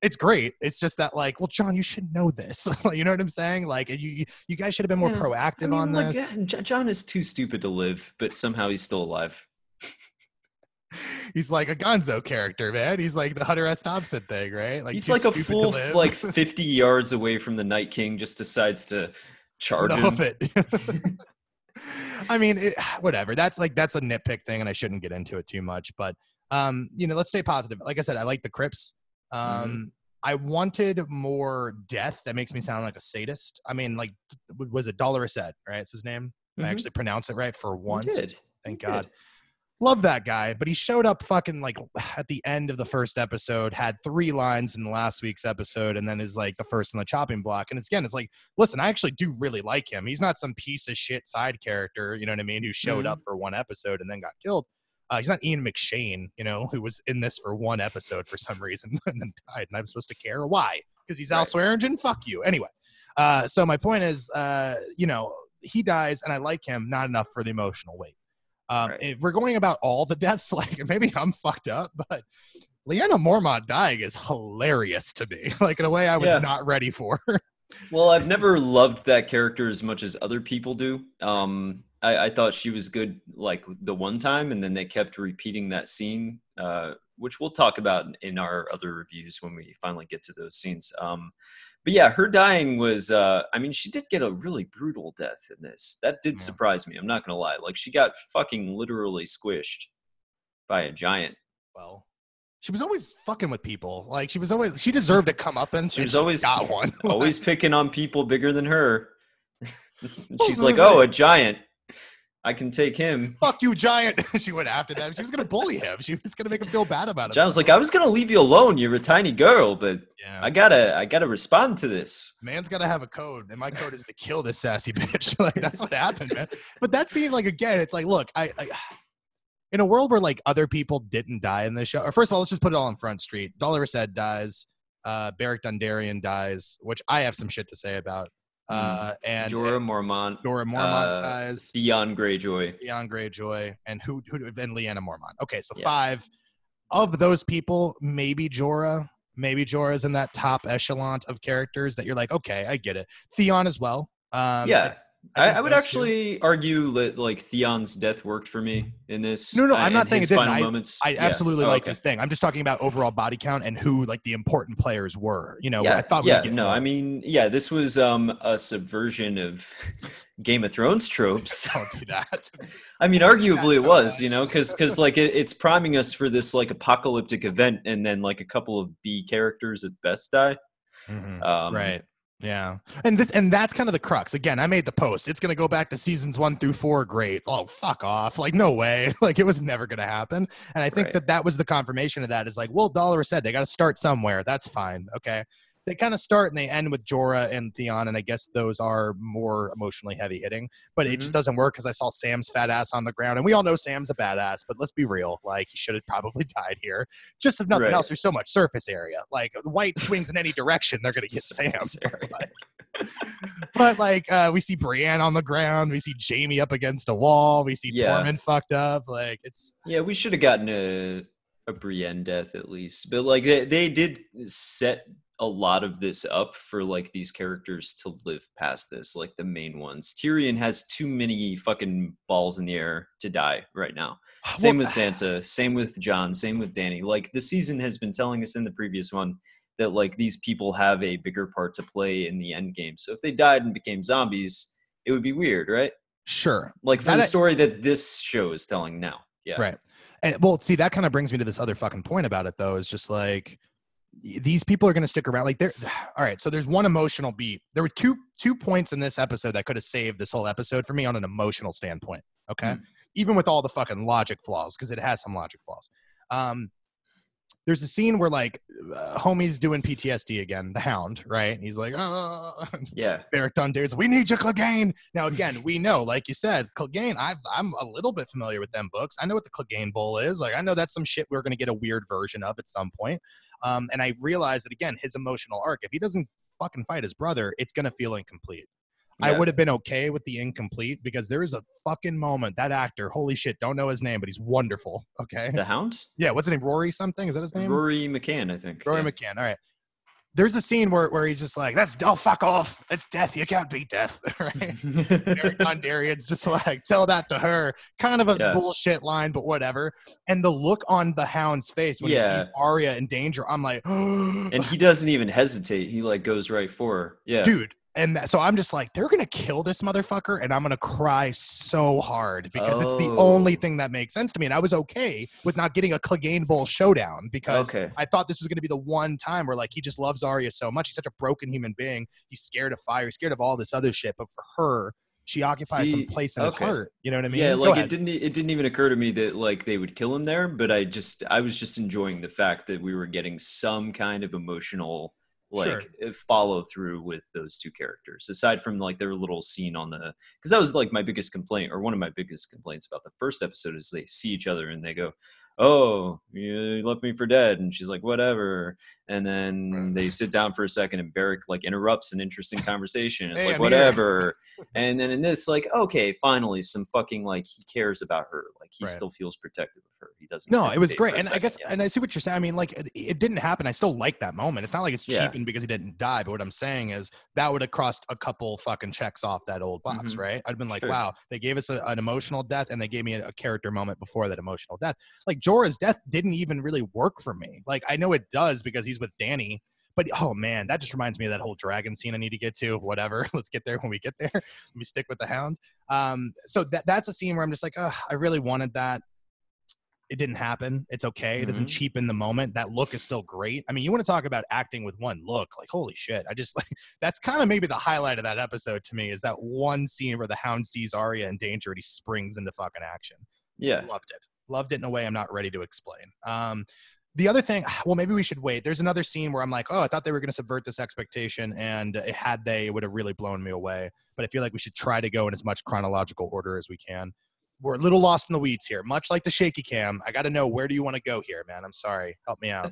[SPEAKER 1] it's great it's just that like well jon you should know this you know what i'm saying like you you, guys should have been more
[SPEAKER 2] Yeah.
[SPEAKER 1] proactive
[SPEAKER 2] I mean,
[SPEAKER 1] on this
[SPEAKER 2] yeah, Jon is too stupid to live, but somehow he's still alive.
[SPEAKER 1] he's like a gonzo character man he's like the hunter s thompson thing right like
[SPEAKER 2] he's like a fool, like 50 yards away from the Night King, just decides to charge him.
[SPEAKER 1] off it. I mean, it, whatever. That's like that's a nitpick thing, and I shouldn't get into it too much. But um, you know, let's stay positive. Like I said, I like the crypts. Um,
[SPEAKER 2] Mm-hmm.
[SPEAKER 1] I wanted more death. That makes me sound like a sadist. I mean, like, was it Dolorous Edd, right? It's his name. I
[SPEAKER 2] Mhm.
[SPEAKER 1] actually pronounce it right for once. Thank
[SPEAKER 2] You
[SPEAKER 1] God.
[SPEAKER 2] did.
[SPEAKER 1] Love that guy, but he showed up fucking like at the end of the first episode, had three lines in the last week's episode, and then is like the first on the chopping block. And it's, again, it's like, listen, I actually do really like him. He's not some piece of shit side character, you know what I mean, who showed up for one episode and then got killed. Uh, he's not Ian McShane, you know, who was in this for one episode for some reason and then died. And I'm supposed to care why? Because he's Al
[SPEAKER 2] Right.
[SPEAKER 1] Swearingen? Fuck you. Anyway, uh, so my point is, uh, you know, he dies and I like him, not enough for the emotional weight. Um,
[SPEAKER 2] Right.
[SPEAKER 1] If we're going about all the deaths, like maybe I'm fucked up, but Lyanna Mormont dying is hilarious to me, like in a way I was
[SPEAKER 2] Yeah.
[SPEAKER 1] not ready for.
[SPEAKER 2] Well, I've never loved that character as much as other people do. Um, I, I thought she was good, like the one time, and then they kept repeating that scene, uh, which we'll talk about in our other reviews when we finally get to those scenes. Um, but yeah, her dying was, uh, I mean, she did get a really brutal death in this. That did
[SPEAKER 1] Yeah.
[SPEAKER 2] surprise me. I'm not going to lie. Like, she got fucking literally squished by a giant.
[SPEAKER 1] well, she was always fucking with people. Like she was always she deserved to come up and
[SPEAKER 2] She was always
[SPEAKER 1] got one.
[SPEAKER 2] always picking on people bigger than her. She's like, "Oh, a giant. I can take him."
[SPEAKER 1] fuck you, giant. she went after them. She was gonna bully him. She was gonna make him feel bad about it.
[SPEAKER 2] John was like, "I was gonna leave you alone. You're a tiny girl, but
[SPEAKER 1] yeah.
[SPEAKER 2] I gotta, I gotta respond to this."
[SPEAKER 1] man's got to have a code, and my code is to kill this sassy bitch. like that's what happened, man. But that seems like again, it's like, look, I, I, in a world where like other people didn't die in this show. Or first of all, let's just put it all on Front Street. Dolorous Edd dies. Uh, Beric Dondarrion dies, which I have some shit to say about. Uh, and
[SPEAKER 2] Jorah Mormont,
[SPEAKER 1] Dora Mormont
[SPEAKER 2] uh,
[SPEAKER 1] dies.
[SPEAKER 2] Theon Greyjoy.
[SPEAKER 1] Theon Greyjoy, and who who then Lyanna Mormont. Okay, so
[SPEAKER 2] Yeah.
[SPEAKER 1] five of those people, maybe Jorah, maybe Jorah's in that top echelon of characters that you're like, okay, I get it. Theon as well. Um,
[SPEAKER 2] yeah,
[SPEAKER 1] I
[SPEAKER 2] I, would actually argue that like Theon's death worked for me in this.
[SPEAKER 1] No, no,
[SPEAKER 2] uh,
[SPEAKER 1] I'm not saying it didn't.
[SPEAKER 2] final
[SPEAKER 1] I-
[SPEAKER 2] moments.
[SPEAKER 1] I
[SPEAKER 2] Yeah.
[SPEAKER 1] absolutely
[SPEAKER 2] Oh,
[SPEAKER 1] like
[SPEAKER 2] okay.
[SPEAKER 1] this thing. I'm just talking about overall body count and who like the important players were. You know,
[SPEAKER 2] yeah,
[SPEAKER 1] I thought we
[SPEAKER 2] yeah, no,
[SPEAKER 1] more.
[SPEAKER 2] I mean, yeah, this was um a subversion of Game of Thrones tropes.
[SPEAKER 1] don't do that.
[SPEAKER 2] I mean, arguably it was,
[SPEAKER 1] much.
[SPEAKER 2] you know, because because like it, it's priming us for this like apocalyptic event, and then like a couple of B characters at best die.
[SPEAKER 1] Mhm.
[SPEAKER 2] Um,
[SPEAKER 1] right. Yeah. And this and that's kind of the crux. Again, I made the post. It's gonna go back to seasons one through four. Great. Oh, fuck off. Like, no way. Like it was never gonna happen. And I think
[SPEAKER 2] Right.
[SPEAKER 1] that that was the confirmation of that is like, well, Dollar said they got to start somewhere. That's fine. Okay. They kind of start and they end with Jorah and Theon, and I guess those are more emotionally heavy hitting. But it
[SPEAKER 2] Mm-hmm.
[SPEAKER 1] just doesn't work because I saw Sam's fat ass on the ground, and we all know Sam's a badass. But let's be real, like he should have probably died here. Just if nothing
[SPEAKER 2] Right.
[SPEAKER 1] else, there's so much surface area. Like wight swings in any direction, they're gonna get Sam. Like- but like uh, we see Brienne on the ground, we see Jaime up against a wall, we see
[SPEAKER 2] Yeah.
[SPEAKER 1] Tormund fucked up. Like it's
[SPEAKER 2] Yeah, we should have gotten a a Brienne death at least, but like they they did set a lot of this up for like these characters to live past this, like the main ones. Tyrion has too many fucking balls in the air to die right now. Ah, same
[SPEAKER 1] Well,
[SPEAKER 2] with Sansa, same with Jon, same with Danny. Like the season has been telling us in the previous one that like these people have a bigger part to play in the end game. So if they died and became zombies, it would be weird, right?
[SPEAKER 1] Sure.
[SPEAKER 2] Like for
[SPEAKER 1] That
[SPEAKER 2] the
[SPEAKER 1] I-
[SPEAKER 2] story that this show is telling now. Yeah.
[SPEAKER 1] Right. And, well, see, that kind of brings me to this other fucking point about it, though, is just like these people are going to stick around. Like, they're all right. So there's one emotional beat. There were two two points in this episode that could have saved this whole episode for me on an emotional standpoint. Okay,
[SPEAKER 2] Hmm.
[SPEAKER 1] even with all the fucking logic flaws, because it has some logic flaws. Um, there's a scene where like uh, homie's doing PTSD again, the Hound, right? And he's like, oh,
[SPEAKER 2] Yeah.
[SPEAKER 1] Beric Dondarri's, we need you, Clegane. Now, again, we know, like you said, Clegane, I've, I'm a little bit familiar with them books. I know what the Clegane Bowl is. Like, I know that's some shit we're going to get a weird version of at some point. Um, and I realize that, again, his emotional arc, if he doesn't fucking fight his brother, it's going to feel incomplete. I would have been okay with the incomplete because there is a fucking moment. That actor, holy shit, don't know his name, but he's wonderful. Okay.
[SPEAKER 2] The Hound?
[SPEAKER 1] Yeah. What's his name? Rory something? Is that his name?
[SPEAKER 2] Rory McCann, I think.
[SPEAKER 1] Rory
[SPEAKER 2] yeah.
[SPEAKER 1] McCann. All right. There's a scene where, where he's just like, "That's oh fuck off. It's death. You can't beat death." right? Beric Dondarrion's just like, "Tell that to her." Kind of a
[SPEAKER 2] Yeah.
[SPEAKER 1] bullshit line, but whatever. And the look on the Hound's face when he sees Arya in danger, I'm like,
[SPEAKER 2] and he doesn't even hesitate. He like goes right for her. Yeah.
[SPEAKER 1] dude. And that, so I'm just like, they're gonna kill this motherfucker, and I'm gonna cry so hard because it's the only
[SPEAKER 2] Oh.
[SPEAKER 1] thing that makes sense to me. And I was okay with not getting a Clegane Bowl showdown because
[SPEAKER 2] Okay.
[SPEAKER 1] I thought this was going to be the one time where like he just loves Arya so much. He's such a broken human being. He's scared of fire. He's scared of all this other shit. But for her, she occupies some place in his heart. You know what I mean?
[SPEAKER 2] yeah, like it didn't it didn't even occur to me that like they would kill him there, but I just I was just enjoying the fact that we were getting some kind of emotional like uh, follow through with those two characters aside from like their little scene on the because that was like my biggest complaint or one of my biggest complaints about the first episode is they see each other and they go oh you left me for dead and she's like whatever and then
[SPEAKER 1] Right.
[SPEAKER 2] they sit down for a second and Beric like interrupts an interesting conversation it's
[SPEAKER 1] Hey,
[SPEAKER 2] like
[SPEAKER 1] I'm
[SPEAKER 2] whatever and then in this like okay finally some fucking like he cares about her like he
[SPEAKER 1] Right.
[SPEAKER 2] still feels protective her he doesn't
[SPEAKER 1] No, it was great, and I guess,
[SPEAKER 2] yeah.
[SPEAKER 1] and I see what you're saying. I mean, like, it, it didn't happen. I still like that moment. It's not like it's
[SPEAKER 2] Yeah.
[SPEAKER 1] cheapened because he didn't die. But what I'm saying is that would have crossed a couple fucking checks off that old box,
[SPEAKER 2] Mhm.
[SPEAKER 1] right? I'd been like,
[SPEAKER 2] Sure.
[SPEAKER 1] wow, they gave us a, an emotional death, and they gave me a, a character moment before that emotional death. Like Jorah's death didn't even really work for me. Like I know it does because he's with Danny. But oh man, that just reminds me of that whole dragon scene I need to get to. Whatever, let's get there when we get there. Let me stick with the hound. Um, so that that's a scene where I'm just like, oh, I really wanted that it didn't happen. It's okay. It doesn't
[SPEAKER 2] Mhm.
[SPEAKER 1] cheapen the moment. That look is still great. I mean, you want to talk about acting with one look, like holy shit. I just like that's kind of maybe the highlight of that episode to me is that one scene where the hound sees Arya in danger and he springs into fucking action.
[SPEAKER 2] yeah
[SPEAKER 1] Loved it. Loved it in a way I'm not ready to explain. Um the other thing, well, maybe we should wait. There's another scene where I'm like, oh, I thought they were going to subvert this expectation, and it had they, it would have really blown me away. But I feel like we should try to go in as much chronological order as we can. We're a little lost in the weeds here, much like the shaky cam. I got to know where do you want to go here, man? I'm sorry. Help me out.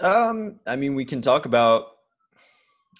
[SPEAKER 2] um i mean we can talk about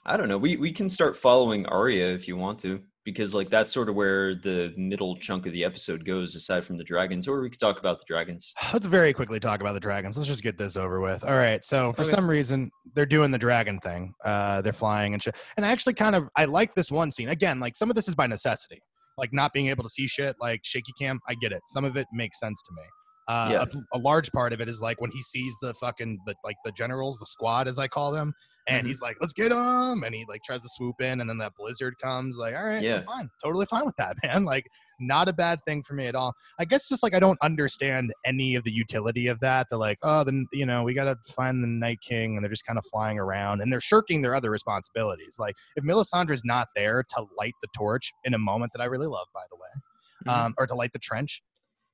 [SPEAKER 2] i don't know we we can start following Arya if you want to because like that's sort of where the middle chunk of the episode goes aside from the dragons or we could talk about the dragons
[SPEAKER 1] Let's very quickly talk about the dragons. Let's just get this over with. All right. So for
[SPEAKER 2] Okay.
[SPEAKER 1] some reason, they're doing the dragon thing. Uh, they're flying and shit. And I actually kind of I like this one scene. Again, like some of this is by necessity. Like not being able to see shit, like shaky cam. I get it. Some of it makes sense to me. Uh,
[SPEAKER 2] Yeah.
[SPEAKER 1] a, a large part of it is like when he sees the fucking the, like the generals, the squad as I call them, and
[SPEAKER 2] Mhm.
[SPEAKER 1] he's like, "Let's get him!" And he like tries to swoop in, and then that blizzard comes. Like, all right,
[SPEAKER 2] Yeah.
[SPEAKER 1] I'm fine, totally fine with that, man. Like, not a bad thing for me at all. I guess just like I don't understand any of the utility of that. They're like, oh, then you know we gotta find the Night King, and they're just kind of flying around, and they're shirking their other responsibilities. Like if Melisandre's not there to light the torch in a moment that I really love, by the way,
[SPEAKER 2] Mhm.
[SPEAKER 1] um, or to light the trench,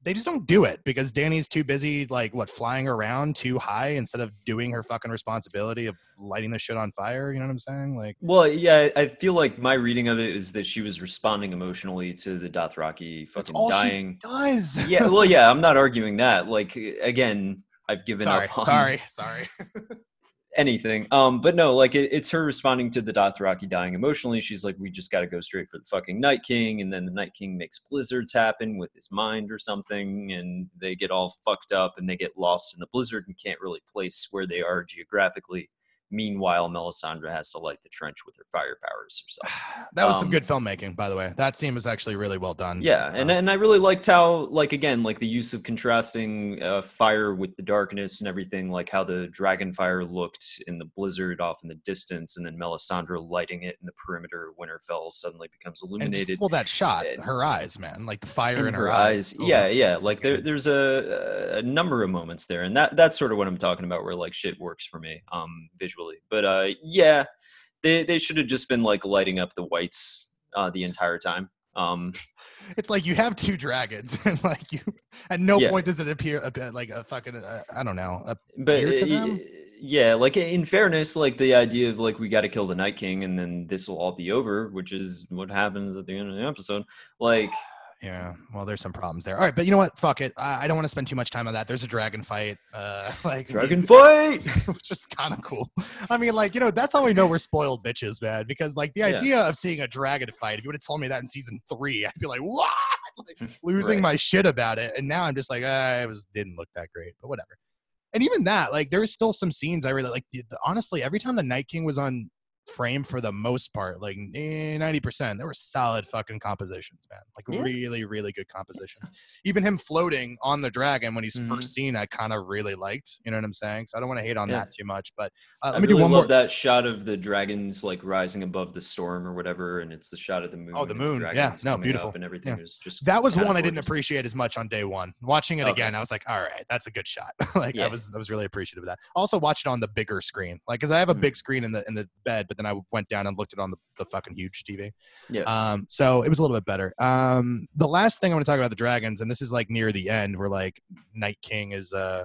[SPEAKER 1] they just don't do it because Danny's too busy, like what, flying around too high instead of doing her fucking responsibility of lighting the shit on fire. You know what I'm saying? Like,
[SPEAKER 2] Well, yeah, I feel like my reading of it is that she was responding emotionally to the Dothraki
[SPEAKER 1] that's
[SPEAKER 2] fucking
[SPEAKER 1] all
[SPEAKER 2] dying.
[SPEAKER 1] she does.
[SPEAKER 2] yeah, well, yeah, I'm not arguing that. Like, again, I've given
[SPEAKER 1] sorry,
[SPEAKER 2] up on
[SPEAKER 1] sorry, sorry.
[SPEAKER 2] anything. Um, but no, like it, it's her responding to the Dothraki dying emotionally. She's like, we just got to go straight for the fucking Night King, and then the Night King makes blizzards happen with his mind or something, and they get all fucked up and they get lost in the blizzard and can't really place where they are geographically Meanwhile, Melisandre has to light the trench with her fire powers herself.
[SPEAKER 1] that was some
[SPEAKER 2] Um,
[SPEAKER 1] good filmmaking, by the way. That scene was actually really well done.
[SPEAKER 2] Yeah, and
[SPEAKER 1] Um,
[SPEAKER 2] and I really liked how, like again, like the use of contrasting uh, fire with the darkness and everything, like how the dragon fire looked in the blizzard off in the distance, and then Melisandre lighting it in the perimeter of Winterfell suddenly becomes illuminated.
[SPEAKER 1] well, that shot,
[SPEAKER 2] and-
[SPEAKER 1] her eyes, man, like the fire in,
[SPEAKER 2] in
[SPEAKER 1] her, eyes. Oh,
[SPEAKER 2] Yeah, yeah. Like there, there's a, a number of moments there, and that that's sort of what I'm talking about, where like shit works for me, um, visually. But uh, yeah, they they should have just been like lighting up the whites uh the entire time. Um,
[SPEAKER 1] It's like you have two dragons, and like you, at no
[SPEAKER 2] Yeah.
[SPEAKER 1] point does it appear a bit like a fucking, uh, I don't know,
[SPEAKER 2] but uh, yeah, like in fairness, like the idea of like we got to kill the Night King and then this will all be over, which is what happens at the end of the episode. Like,
[SPEAKER 1] Yeah, well, there's some problems there. All right, but you know what? Fuck it. I, I don't want to spend too much time on that. There's a dragon fight. Uh, like
[SPEAKER 2] dragon fight.
[SPEAKER 1] which is kind of cool. I mean, like you know, that's how we know we're spoiled bitches, man. Because like the
[SPEAKER 2] Yeah.
[SPEAKER 1] idea of seeing a dragon fight, if you would have told me that in season three, I'd be like, what? Like, losing
[SPEAKER 2] Right.
[SPEAKER 1] my shit about it. And now I'm just like, ah, it was didn't look that great, but whatever. And even that, like, there's still some scenes I really like. The, the, honestly, every time the Night King was on frame for the most part, like ninety percent, there were solid fucking compositions, man. Like
[SPEAKER 2] Yeah.
[SPEAKER 1] really, really good compositions. Even him floating on the dragon when he's
[SPEAKER 2] Mhm.
[SPEAKER 1] first seen, I kind of really liked. You know what I'm saying? So I don't want to hate on
[SPEAKER 2] Yeah.
[SPEAKER 1] that too much, but uh, let
[SPEAKER 2] I
[SPEAKER 1] me
[SPEAKER 2] really
[SPEAKER 1] do one
[SPEAKER 2] love
[SPEAKER 1] more.
[SPEAKER 2] that shot of the dragons like rising above the storm or whatever, and it's the shot of the moon.
[SPEAKER 1] Oh, the moon. Yeah, no, beautiful.
[SPEAKER 2] and everything just
[SPEAKER 1] That was one I didn't appreciate as much on day one. Watching it
[SPEAKER 2] Okay.
[SPEAKER 1] again, I was like, all right, that's a good shot. like I was, I was really appreciative of that. Also watched it on the bigger screen, like because I have a
[SPEAKER 2] Mm.
[SPEAKER 1] big screen in the in the bed, but then I went down and looked it on the, the fucking huge TV.
[SPEAKER 2] Yeah.
[SPEAKER 1] Um, so it was a little bit better. Um, the last thing I want to talk about the dragons, and this is like near the end, where like Night King is uh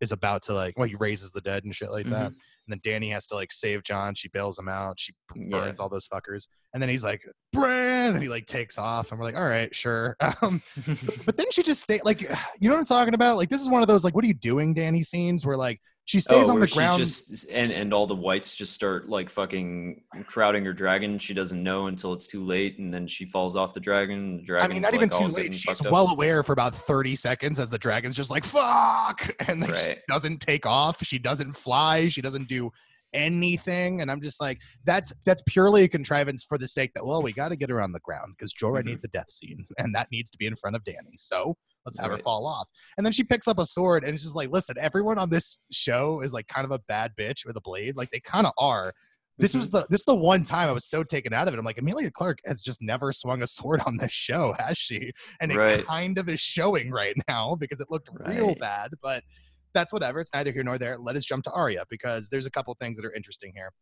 [SPEAKER 1] is about to like well he raises the dead and shit like that.
[SPEAKER 2] Mhm.
[SPEAKER 1] And then Danny has to like save Jon. She bails him out. She b-
[SPEAKER 2] Yeah.
[SPEAKER 1] burns all those fuckers. And then he's like, Bran! And he like takes off. And we're like, all right, sure. Um, but then she just stay like, you know what I'm talking about? Like, this is one of those like, what are you doing, Danny scenes where like she stays
[SPEAKER 2] oh,
[SPEAKER 1] on the ground.
[SPEAKER 2] just and and all the whites just start like fucking crowding her dragon. She doesn't know until it's too late, and then she falls off the dragon. The
[SPEAKER 1] I mean, not even too late. She's
[SPEAKER 2] fucked up.
[SPEAKER 1] well aware for about 30 seconds as the dragon's just like, fuck. And then she doesn't take off. She doesn't fly. She doesn't do anything. And I'm just like, that's that's purely a contrivance for the sake that, well, we got to get her on the ground because Jorah
[SPEAKER 2] Mhm.
[SPEAKER 1] needs a death scene. And that needs to be in front of Danny. So let's have her fall off. And then she picks up a sword and it's just like, listen, everyone on this show is like kind of a bad bitch with a blade. Like they kind of are. This was mm-hmm. the this is the one time I was so taken out of it. I'm like, Emilia Clarke has just never swung a sword on this show, has she? And it
[SPEAKER 2] Right.
[SPEAKER 1] kind of is showing right now because it looked real
[SPEAKER 2] Right.
[SPEAKER 1] bad. But that's whatever. It's neither here nor there. Let us jump to Arya because there's a couple things that are interesting here.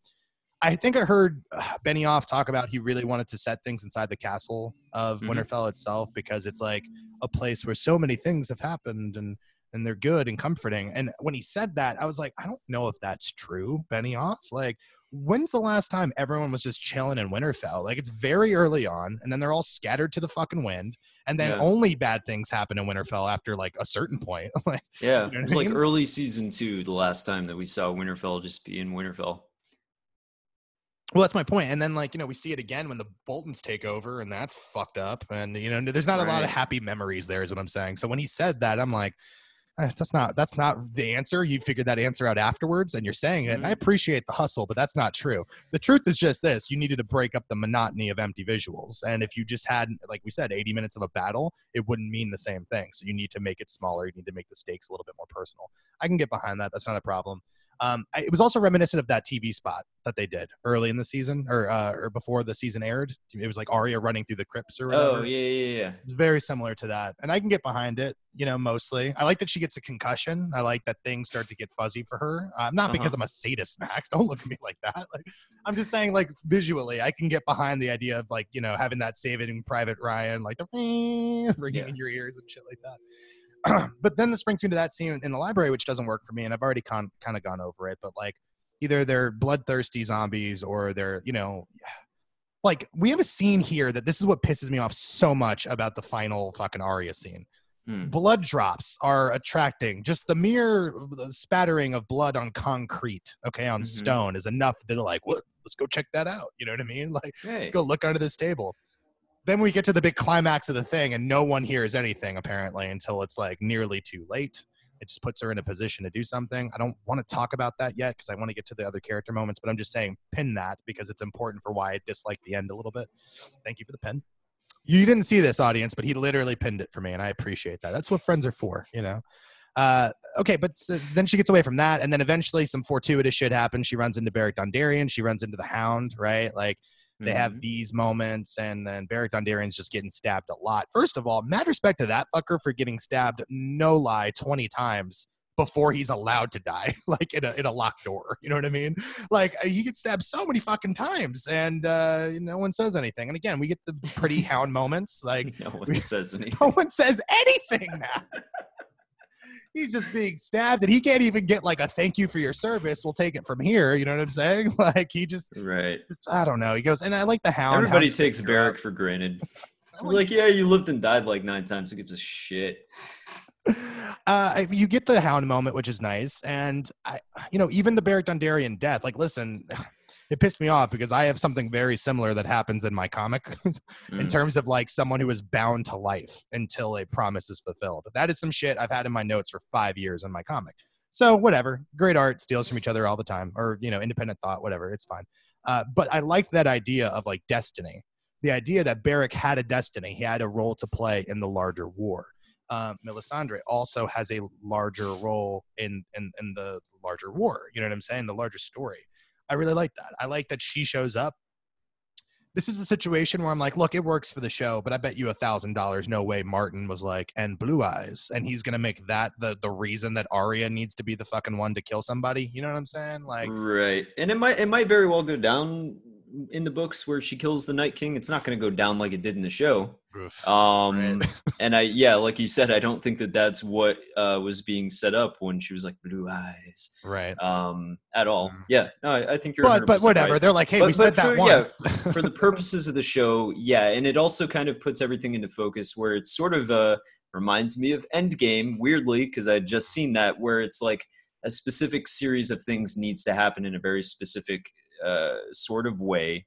[SPEAKER 1] I think I heard uh, Benioff talk about he really wanted to set things inside the castle of
[SPEAKER 2] Mhm.
[SPEAKER 1] Winterfell itself because it's like a place where so many things have happened and and they're good and comforting. And when he said that, I was like, I don't know if that's true, Benioff. Like, when's the last time everyone was just chilling in Winterfell? Like, it's very early on, and then they're all scattered to the fucking wind, and then
[SPEAKER 2] Yeah.
[SPEAKER 1] only bad things happen in Winterfell after like a certain point. like,
[SPEAKER 2] Yeah,
[SPEAKER 1] You know
[SPEAKER 2] it was
[SPEAKER 1] I
[SPEAKER 2] like early season two, the last time that we saw Winterfell just be in Winterfell.
[SPEAKER 1] Well, that's my point. And then, like, you know, we see it again when the Boltons take over, and that's fucked up. And, you know, there's not a lot of happy memories there, is what I'm saying. So when he said that, I'm like, "Eh, that's not that's not the answer. You figured that answer out afterwards, and you're saying it. And I
[SPEAKER 2] Mhm.
[SPEAKER 1] appreciate the hustle, but that's not true. The truth is just this: you needed to break up the monotony of empty visuals. And if you just had, like we said, 80 minutes of a battle, it wouldn't mean the same thing. So you need to make it smaller. You need to make the stakes a little bit more personal. I can get behind that. That's not a problem. Um, I, it was also reminiscent of that TV spot that they did early in the season, or uh, or before the season aired. It was like Arya running through the crypts or whatever.
[SPEAKER 2] Oh yeah, yeah, yeah.
[SPEAKER 1] It's very similar to that, and I can get behind it. You know, mostly. I like that she gets a concussion. I like that things start to get fuzzy for her. Uh, not because
[SPEAKER 2] Uh-huh.
[SPEAKER 1] I'm a sadist, Max. Don't look at me like that. Like, I'm just saying, like visually, I can get behind the idea of like you know having that Saving Private Ryan, like the ringing
[SPEAKER 2] Yeah.
[SPEAKER 1] in your ears and shit like that. but then this brings me to that scene in the library, which doesn't work for me, and I've already con- kind of gone over it. But like, either they're bloodthirsty zombies or they're you know like we have a scene here that this is what pisses me off so much about the final fucking Arya scene.
[SPEAKER 2] Hmm.
[SPEAKER 1] Blood drops are attracting. Just the mere spattering of blood on concrete, okay, on
[SPEAKER 2] Mhm.
[SPEAKER 1] stone is enough they're like, what? Let's go check that out. You know what I mean? Like,
[SPEAKER 2] Hey.
[SPEAKER 1] let's go look under this table. Then we get to the big climax of the thing, and no one hears anything apparently until it's like nearly too late. It just puts her in a position to do something. I don't want to talk about that yet because I want to get to the other character moments, but I'm just saying pin that because it's important for why I dislike the end a little bit. Thank you for the pin. You didn't see this audience, but he literally pinned it for me, and I appreciate that. That's what friends are for, you know. Uh, okay, but so then she gets away from that, and then eventually some fortuitous shit happens. She runs into Beric Dondarrion. She runs into the Hound, right? Like they have
[SPEAKER 2] Mhm.
[SPEAKER 1] these moments, and then Beric Dondarrion's just getting stabbed a lot. First of all, mad respect to that fucker for getting stabbed, no lie, 20 times before he's allowed to die, like in a, in a locked door. You know what I mean? Like he gets stabbed so many fucking times, and uh, no one says anything. And again, we get the pretty hound moments. Like
[SPEAKER 2] no one says anything.
[SPEAKER 1] no one says anything now. He's just being stabbed, and he can't even get like a thank you for your service. We'll take it from here. You know what I'm saying? Like he just,
[SPEAKER 2] Right.
[SPEAKER 1] just I don't know. He goes, and I like the hound.
[SPEAKER 2] Everybody
[SPEAKER 1] Hound's
[SPEAKER 2] takes Beric for granted. We're like, yeah, you lived and died like nine times. Who gives a shit?
[SPEAKER 1] uh, you get the hound moment, which is nice, and I, you know, even the Beric Dondarrion death. Like, listen, it pissed me off because I have something very similar that happens in my comic, in
[SPEAKER 2] Mm.
[SPEAKER 1] terms of like someone who is bound to life until a promise is fulfilled. That is some shit I've had in my notes for five years in my comic. So whatever, great art steals from each other all the time, or you know, independent thought, whatever. It's fine. Uh, but I like that idea of like destiny. The idea that Beric had a destiny, he had a role to play in the larger war um, Melisandre also has a larger role in, in in the larger war. You know what I'm saying? The larger story. I really like that. I like that she shows up. This is the situation where I'm like, look, it works for the show, but I bet you a thousand dollars, no way. Martin was like, and blue eyes, and he's gonna make that the the reason that Arya needs to be the fucking one to kill somebody. You know what I'm saying? Like,
[SPEAKER 2] right. And it might it might very well go down in the books where she kills the Night King. It's not going to go down like it did in the show.
[SPEAKER 1] oof.
[SPEAKER 2] Um,
[SPEAKER 1] Right.
[SPEAKER 2] and I yeah, like you said, I don't think that that's what uh, was being set up when she was like blue eyes.
[SPEAKER 1] right.
[SPEAKER 2] Um, at all.
[SPEAKER 1] Mm.
[SPEAKER 2] Yeah. No, I, I think you're.
[SPEAKER 1] But but whatever.
[SPEAKER 2] right.
[SPEAKER 1] They're like, hey,
[SPEAKER 2] But-
[SPEAKER 1] we
[SPEAKER 2] but
[SPEAKER 1] said that
[SPEAKER 2] for- yeah,
[SPEAKER 1] once.
[SPEAKER 2] for the purposes of the show, yeah, and it also kind of puts everything into focus where it's sort of uh reminds me of Endgame weirdly because I'd just seen that where it's like a specific series of things needs to happen in a very specific uh, sort of way.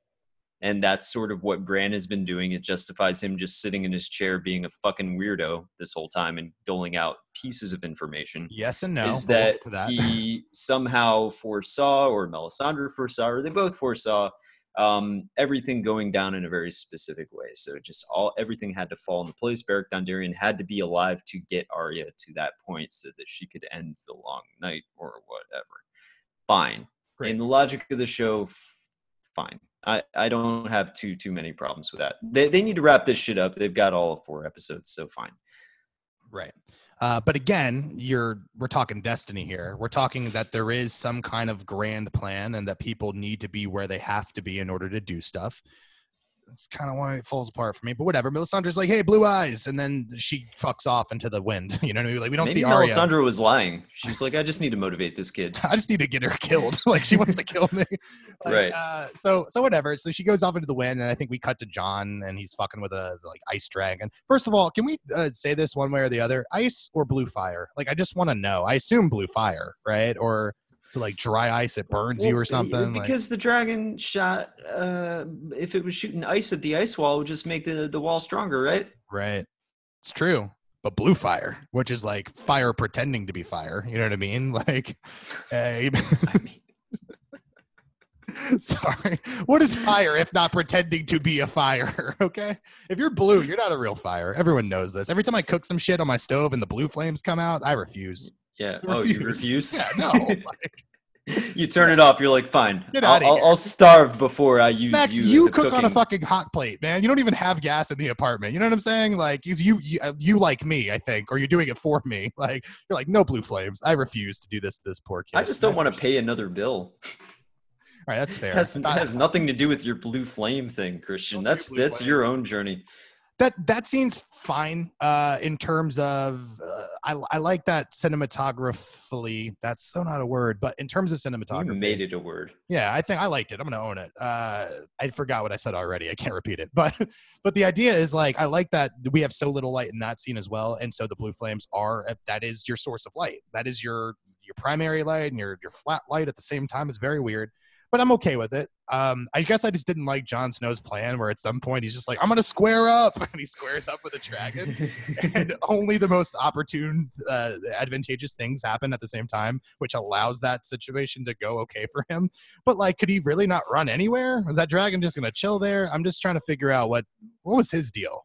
[SPEAKER 2] And that's sort of what Bran has been doing. It justifies him just sitting in his chair being a fucking weirdo this whole time and doling out pieces of information
[SPEAKER 1] yes and no.
[SPEAKER 2] is that,
[SPEAKER 1] that.
[SPEAKER 2] he somehow foresaw, or Melisandre foresaw, or they both foresaw um, everything going down in a very specific way. So just all everything had to fall into place. Beric Dondarrion had to be alive to get Arya to that point, so that she could end the long night or whatever. Fine.
[SPEAKER 1] Great.
[SPEAKER 2] In the logic of the show, fine. I, I don't have too too many problems with that. They they need to wrap this shit up. They've got all of four episodes, so fine.
[SPEAKER 1] Right. Uh, but again, you're we're talking destiny here. We're talking that there is some kind of grand plan and that people need to be where they have to be in order to do stuff. That's kind of why it falls apart for me. But whatever. Melisandre's like, "Hey, blue eyes," and then she fucks off into the wind. You know what I mean? Like we don't
[SPEAKER 2] Maybe
[SPEAKER 1] see Arya.
[SPEAKER 2] Melisandre was lying. She was like, I just need to motivate this kid.
[SPEAKER 1] I just need to get her killed. like she wants to kill me. Like,
[SPEAKER 2] Right.
[SPEAKER 1] Uh, so so whatever. So she goes off into the wind, and I think we cut to Jon, and he's fucking with a like ice dragon. First of all, can we uh, say this one way or the other? Ice or blue fire? Like I just want to know. I assume blue fire, right? Or to like dry ice, it burns you or something. like-
[SPEAKER 2] Because the dragon shot, uh, if it was shooting ice at the ice wall, it would just make the, the wall stronger, right?
[SPEAKER 1] right. It's true. But blue fire, which is like fire pretending to be fire. You know what I mean? Like, uh,
[SPEAKER 2] I mean,
[SPEAKER 1] Sorry. What is fire if not pretending to be a fire? Okay. If you're blue, you're not a real fire. Everyone knows this. Every time I cook some shit on my stove and the blue flames come out, I refuse.
[SPEAKER 2] Yeah.
[SPEAKER 1] I
[SPEAKER 2] Oh, you
[SPEAKER 1] refuse. Yeah, no. Like,
[SPEAKER 2] you turn it off. You're like, fine. I'll, I'll. I'll starve before I use
[SPEAKER 1] Max,
[SPEAKER 2] you.
[SPEAKER 1] you, cook on a fucking hot plate, man. You don't even have gas in the apartment. You know what I'm saying? Like, is you, you, uh, you like me, I think, or you're doing it for me. Like, you're like, no blue flames. I refuse to do this to this poor kid.
[SPEAKER 2] I just don't want to pay another bill.
[SPEAKER 1] All right, that's fair.
[SPEAKER 2] It has, it has nothing to do with your blue flame thing, Christian. That's that's your own journey.
[SPEAKER 1] That that scene's fine uh in terms of uh, I, I like that cinematographically that's so not a word but in terms of
[SPEAKER 2] You
[SPEAKER 1] cinematography
[SPEAKER 2] made it a word.
[SPEAKER 1] yeah i think i liked it. I'm gonna own it. Uh i forgot what i said already. I can't repeat it. But but the idea is like i like that we have so little light in that scene as well and so the blue flames are uh, that is your source of light. That is your your primary light and your your flat light at the same time. Is very weird but I'm okay with it. Um, I guess I just didn't like Jon Snow's plan, where at some point he's just like, "I'm gonna square up," and he squares up with a dragon, and only the most opportune, uh, advantageous things happen at the same time, which allows that situation to go okay for him. But like, could he really not run anywhere? Was that dragon just gonna chill there? I'm just trying to figure out what what was his deal.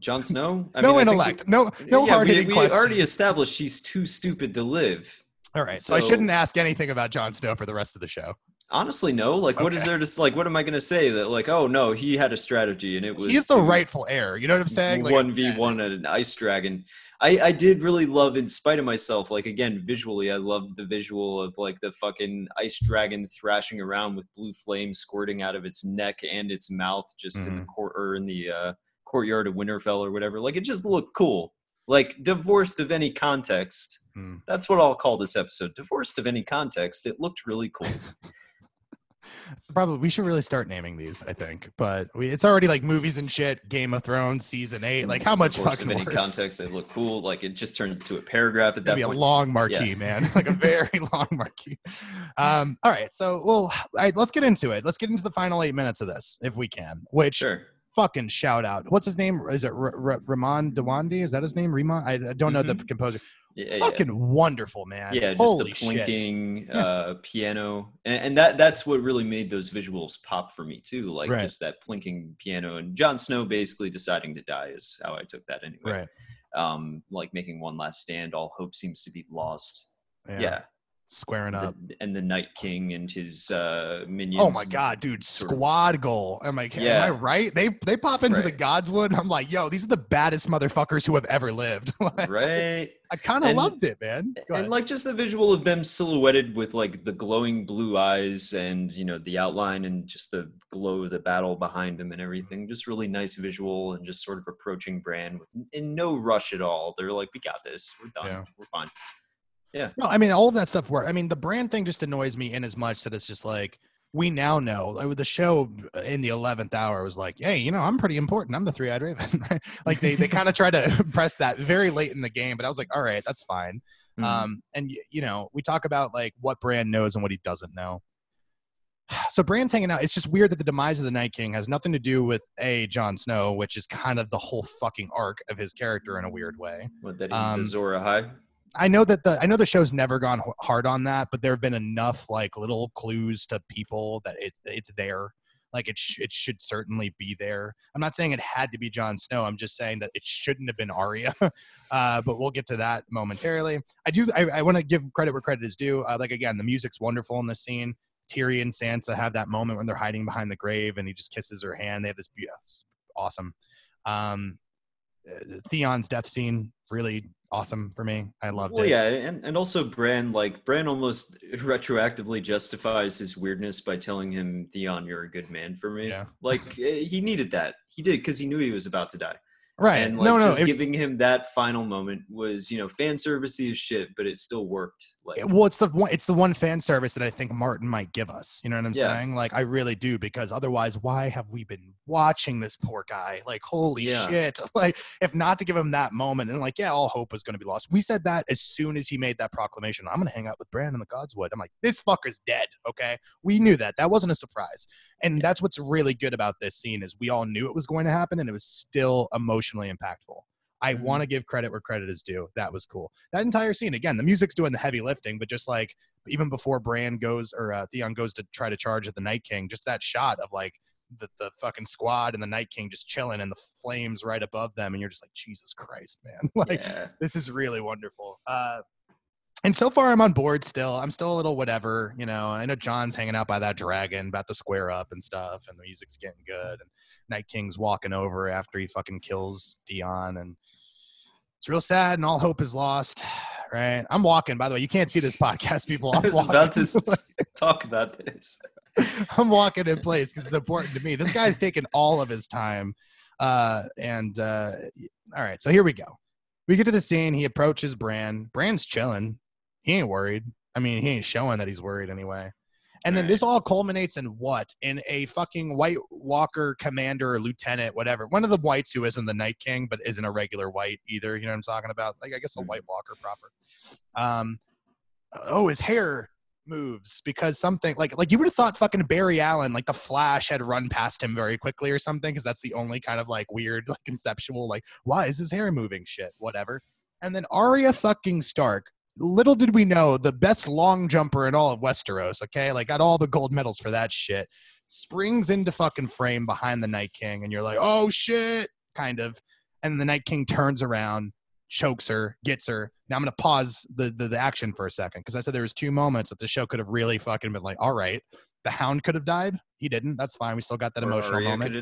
[SPEAKER 2] Jon Snow.
[SPEAKER 1] I no mean, intellect. We, no no yeah, hard hitting
[SPEAKER 2] we, we already established he's too stupid to live.
[SPEAKER 1] All right, so, so I shouldn't ask anything about Jon Snow for the rest of the show.
[SPEAKER 2] Honestly, no. Like, okay. what is there to like? What am I going to say that like? Oh no, he had a strategy and it was.
[SPEAKER 1] He's the rightful heir. You know what I'm saying?
[SPEAKER 2] One v one at an ice dragon. I I did really love, in spite of myself, like again visually, I loved the visual of like the fucking ice dragon thrashing around with blue flames squirting out of its neck and its mouth, just mm-hmm. in the mm-hmm. court or in the uh, courtyard of Winterfell or whatever. Like, it just looked cool. Like divorced of any context. Mm. That's what I'll call this episode. Divorced of any context. It looked really cool.
[SPEAKER 1] Probably we should really start naming these. I think, but we, it's already like movies and shit. Game of Thrones season eight. Like how much fucking
[SPEAKER 2] of any
[SPEAKER 1] work?
[SPEAKER 2] context they look cool. Like it just turned into a paragraph at that
[SPEAKER 1] It'd
[SPEAKER 2] point.
[SPEAKER 1] Be a long marquee, yeah. man. like a very long marquee. Um, all right, so well, all right, let's get into it. Let's get into the final eight minutes of this, if we can. Which sure fucking shout out. What's his name? Is it R- R- Ramin Djawadi? Is that his name? I, I don't know mm-hmm. the composer. Yeah, fucking yeah. wonderful, man.
[SPEAKER 2] Yeah, Holy just the plinking uh, piano, and, and, that that's what really made those visuals pop for me too. Like right. just that plinking piano, and Jon Snow basically deciding to die is how I took that anyway. Right. Um, like making one last stand, all hope seems to be lost. Yeah, yeah
[SPEAKER 1] squaring up.
[SPEAKER 2] The, and the Night King and his uh, minions.
[SPEAKER 1] Oh my god, dude! Squad of, goal. I'm like, yeah. am I right? They they pop into right. the Godswood. I'm like, yo, these are the baddest motherfuckers who have ever lived.
[SPEAKER 2] right.
[SPEAKER 1] I kind of loved it, man.
[SPEAKER 2] And like just the visual of them silhouetted with like the glowing blue eyes and you know the outline and just the glow of the battle behind them and everything. Just really nice visual and just sort of approaching Bran with in no rush at all. They're like, we got this. We're done. Yeah. We're fine. Yeah.
[SPEAKER 1] No, I mean all of that stuff work. I mean the Bran thing just annoys me in as much that it's just like we now know like the show in the 11th hour was like hey you know i'm pretty important i'm the three-eyed raven right like they, they kind of try to press that very late in the game but i was like all right that's fine mm-hmm. um and you know we talk about like what Bran knows and what he doesn't know so Bran's hanging out. It's just weird that the demise of the Night King has nothing to do with a Jon Snow, which is kind of the whole fucking arc of his character in a weird way.
[SPEAKER 2] What that he's um, Azor Ahai?
[SPEAKER 1] I know that the I know the show's never gone hard on that, but there have been enough like little clues to people that it it's there. Like it sh- it should certainly be there. I'm not saying it had to be Jon Snow. I'm just saying that it shouldn't have been Arya. uh, but we'll get to that momentarily. I do. I, I want to give credit where credit is due. Uh, like again, the music's wonderful in this scene. Tyrion and Sansa have that moment when they're hiding behind the grave, and he just kisses her hand. They have this beautiful, awesome. Um, uh, Theon's death scene really awesome for me. I loved
[SPEAKER 2] well,
[SPEAKER 1] it.
[SPEAKER 2] Yeah, and, and also Bran, like Bran almost retroactively justifies his weirdness by telling him, Theon, you're a good man for me. Yeah. Like eh, he needed that. He did because he knew he was about to die.
[SPEAKER 1] Right.
[SPEAKER 2] And like, no, no. Just giving him that final moment was, you know, fan servicey as shit, but it still worked. Like,
[SPEAKER 1] well, it's the one, it's the one fan service that I think Martin might give us. You know what I'm yeah. saying? Like, I really do because otherwise, why have we been watching this poor guy? Like, holy yeah. shit! Like, if not to give him that moment and like, yeah, all hope was going to be lost. We said that as soon as he made that proclamation. I'm going to hang out with Bran in the Godswood. I'm like, this fucker's dead. Okay, we knew that. That wasn't a surprise, and yeah. that's what's really good about this scene is we all knew it was going to happen, and it was still emotionally impactful. I mm-hmm. want to give credit where credit is due. That was cool. That entire scene, again, the music's doing the heavy lifting, but just like even before Bran goes or uh, Theon goes to try to charge at the Night King, just that shot of like the, the fucking squad and the Night King just chilling and the flames right above them, and you're just like, Jesus Christ, man! like yeah. this is really wonderful. Uh, and so far I'm on board still. I'm still a little whatever, you know. I know Jon's hanging out by that dragon, about to square up and stuff, and the music's getting good. And Night King's walking over after he fucking kills Theon, and it's real sad, and all hope is lost. Right? I'm walking. By the way, you can't see this podcast, people. I'm
[SPEAKER 2] I was
[SPEAKER 1] walking.
[SPEAKER 2] about to talk about this.
[SPEAKER 1] I'm walking in place because it's important to me. This guy's taking all of his time. Uh, and uh, all right, so here we go. We get to the scene. He approaches Bran. Bran's chilling he ain't worried. I mean, he ain't showing that he's worried anyway. And then this all culminates in what? In a fucking White Walker commander or lieutenant, whatever. One of the whites who isn't the Night King, but isn't a regular white either. You know what I'm talking about? Like, I guess a mm-hmm. White Walker proper. Um, oh, his hair. moves because something like like you would have thought fucking Barry Allen, like the Flash, had run past him very quickly or something, because that's the only kind of like weird, like conceptual, like why is his hair moving? Shit, whatever. And then Arya fucking Stark. Little did we know the best long jumper in all of Westeros. Okay, like got all the gold medals for that shit. Springs into fucking frame behind the Night King, and you're like, oh shit, kind of. And the Night King turns around, chokes her, gets her. Now I'm gonna pause the the, the action for a second because I said there was two moments that the show could have really fucking been like, all right, the Hound could have died. He didn't. That's fine. We still got that
[SPEAKER 2] Or
[SPEAKER 1] emotional
[SPEAKER 2] Arya
[SPEAKER 1] moment.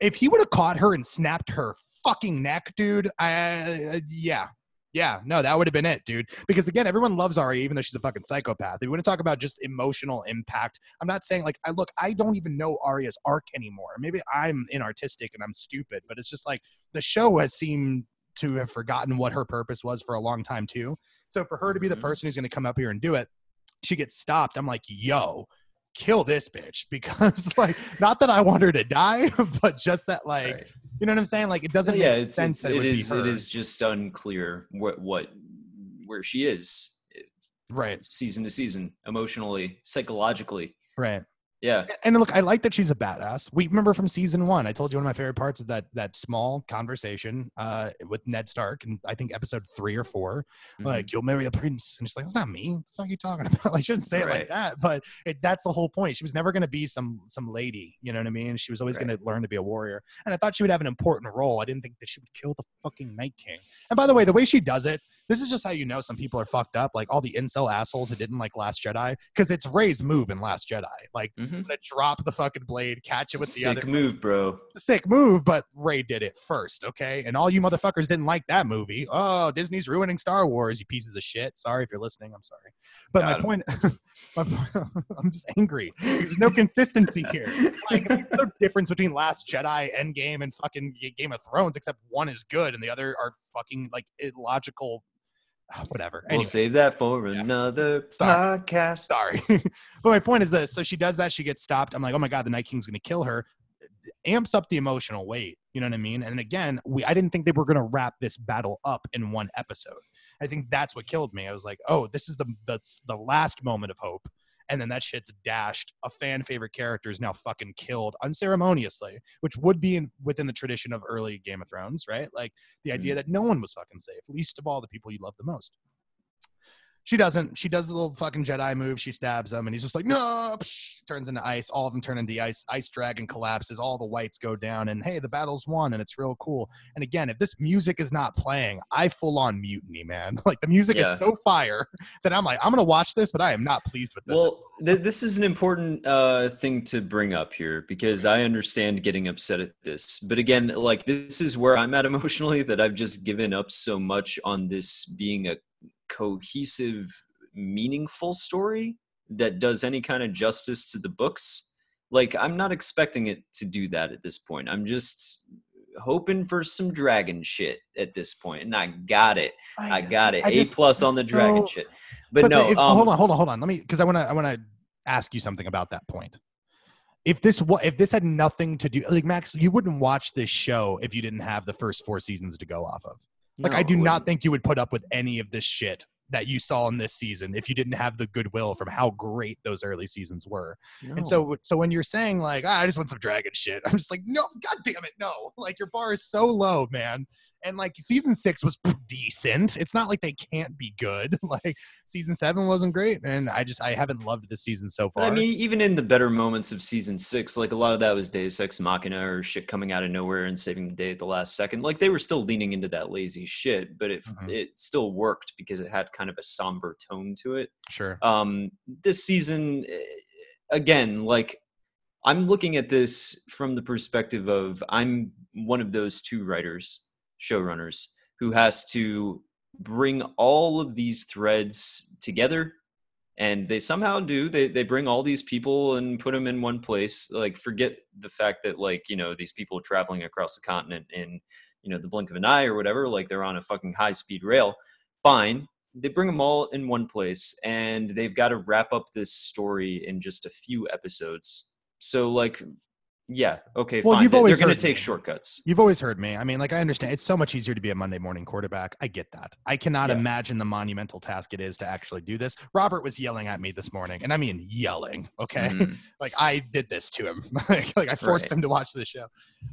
[SPEAKER 1] If he would have caught her and snapped her fucking neck, dude, I, uh, yeah. Yeah, no, that would have been it, dude. Because again, everyone loves Arya, even though she's a fucking psychopath. If we want to talk about just emotional impact, I'm not saying like I look, I don't even know Arya's arc anymore. Maybe I'm inartistic and I'm stupid, but it's just like the show has seemed to have forgotten what her purpose was for a long time too. So for her to be the
[SPEAKER 2] Mhm.
[SPEAKER 1] person who's going to come up here and do it, she gets stopped. I'm like, yo, kill this bitch because like not that I want her to die, but just that like
[SPEAKER 2] Right.
[SPEAKER 1] You know what I'm saying? Like it doesn't
[SPEAKER 2] yeah,
[SPEAKER 1] make
[SPEAKER 2] it's,
[SPEAKER 1] sense
[SPEAKER 2] it's
[SPEAKER 1] that it,
[SPEAKER 2] it is it is just unclear what what where she is eh,
[SPEAKER 1] right,
[SPEAKER 2] season to season, emotionally, psychologically.
[SPEAKER 1] right.
[SPEAKER 2] Yeah,
[SPEAKER 1] And look, I like that she's a badass. We remember from season one. I told you one of my favorite parts is that that small conversation uh, with Ned Stark, and I think episode three or 4
[SPEAKER 2] Mhm.
[SPEAKER 1] Like, you'll marry a prince, and she's like, "That's not me. What the fuck are you talking about?" Like, she didn't say it like that, but it, that's the whole point. She was never going to be some some lady. You know what I mean? She was always
[SPEAKER 2] Right.
[SPEAKER 1] going to learn to be a warrior, and I thought she would have an important role. I didn't think that she would kill the fucking Night King. And by the way, the way she does it, this is just how you know some people are fucked up. Like all the incel assholes who didn't like Last Jedi, because it's Rey's move in Last Jedi. Like
[SPEAKER 2] Mhm.
[SPEAKER 1] gonna drop the fucking blade, catch it with the
[SPEAKER 2] sick
[SPEAKER 1] other
[SPEAKER 2] move, bro.
[SPEAKER 1] sick move, but Rey did it first, okay? And all you motherfuckers didn't like that movie. Oh, Disney's ruining Star Wars, you pieces of shit. Sorry if you're listening. I'm sorry. But
[SPEAKER 2] Got
[SPEAKER 1] my
[SPEAKER 2] him.
[SPEAKER 1] point, my, point- I'm just angry. There's no consistency here. Like, there's no difference between Last Jedi, Endgame, and fucking Game of Thrones, except one is good and the other are fucking like illogical. Whatever.
[SPEAKER 2] We'll
[SPEAKER 1] Anyway.
[SPEAKER 2] save that for
[SPEAKER 1] Yeah.
[SPEAKER 2] another
[SPEAKER 1] Sorry.
[SPEAKER 2] podcast.
[SPEAKER 1] Sorry. but my point is this. So she does that. She gets stopped. I'm like, oh my God, the Night King's going to kill her. Amps up the emotional weight. You know what I mean? And again, we I didn't think they were going to wrap this battle up in one episode. I think that's what killed me. I was like, oh, this is the that's the last moment of hope. And then that shit's dashed. A fan favorite character is now fucking killed unceremoniously, which would be in, within the tradition of early Game of Thrones, right? Like the idea mm. that no one was fucking safe, least of all the people you love the most. She doesn't. She does the little fucking Jedi move. She stabs him, and he's just like, no, psh, turns into ice. All of them turn into ice. Ice dragon collapses. All the whites go down, and hey, the battle's won, and it's real cool. And again, if this music is not playing, I full on mutiny, man. Like the music
[SPEAKER 2] Yeah.
[SPEAKER 1] is so fire that I'm like, I'm gonna watch this, but I am not pleased with this.
[SPEAKER 2] Well, th- this is an important uh, thing to bring up here because I understand getting upset at this. But again, like this is where I'm at emotionally that I've just given up so much on this being a cohesive, meaningful story that does any kind of justice to the books. Like, I'm not expecting it to do that at this point. I'm just hoping for some dragon shit at this point, and I got it. I got it.
[SPEAKER 1] I
[SPEAKER 2] A
[SPEAKER 1] just-
[SPEAKER 2] plus on the
[SPEAKER 1] so-
[SPEAKER 2] dragon shit. But, no,
[SPEAKER 1] if-
[SPEAKER 2] um,
[SPEAKER 1] hold on, hold on, hold on. Let me because I want to I want to ask you something about that point. If this if this had nothing to do like Max, you wouldn't watch this show if you didn't have the first four seasons to go off of. Like
[SPEAKER 2] no,
[SPEAKER 1] I do not think you would put up with any of this shit that you saw in this season if you didn't have the goodwill from how great those early seasons were.
[SPEAKER 2] No.
[SPEAKER 1] And so so when you're saying like ah, I just want some dragon shit, I'm just like no, god damn it, no. Like your bar is so low, man. And like season six was decent. It's not like they can't be good. Like season seven wasn't great, and I just I haven't loved this season so
[SPEAKER 2] But
[SPEAKER 1] far.
[SPEAKER 2] I mean, even in the better moments of season six, like a lot of that was Deus Ex Machina or shit coming out of nowhere and saving the day at the last second. Like they were still leaning into that lazy shit, but it
[SPEAKER 1] Mhm.
[SPEAKER 2] it still worked because it had kind of a somber tone to it.
[SPEAKER 1] sure.
[SPEAKER 2] Um, this season, eh, again, like I'm looking at this from the perspective of I'm one of those two writers, showrunners, who has to bring all of these threads together. And they somehow do. They they bring all these people and put them in one place. Like forget the fact that like you know these people traveling across the continent in you know the blink of an eye or whatever. Like they're on a fucking high speed rail. Fine, they bring them all in one place and they've got to wrap up this story in just a few episodes so like Yeah. Okay.
[SPEAKER 1] Well,
[SPEAKER 2] fine.
[SPEAKER 1] you've always
[SPEAKER 2] They're going to take shortcuts.
[SPEAKER 1] You've always heard me. I mean, like I understand it's so much easier to be a Monday morning quarterback. I get that. I cannot
[SPEAKER 2] Yeah.
[SPEAKER 1] imagine the monumental task it is to actually do this. Robert was yelling at me this morning, and I mean yelling. Okay,
[SPEAKER 2] Mhm.
[SPEAKER 1] like I did this to him. like, like I forced
[SPEAKER 2] Right.
[SPEAKER 1] him to watch this show,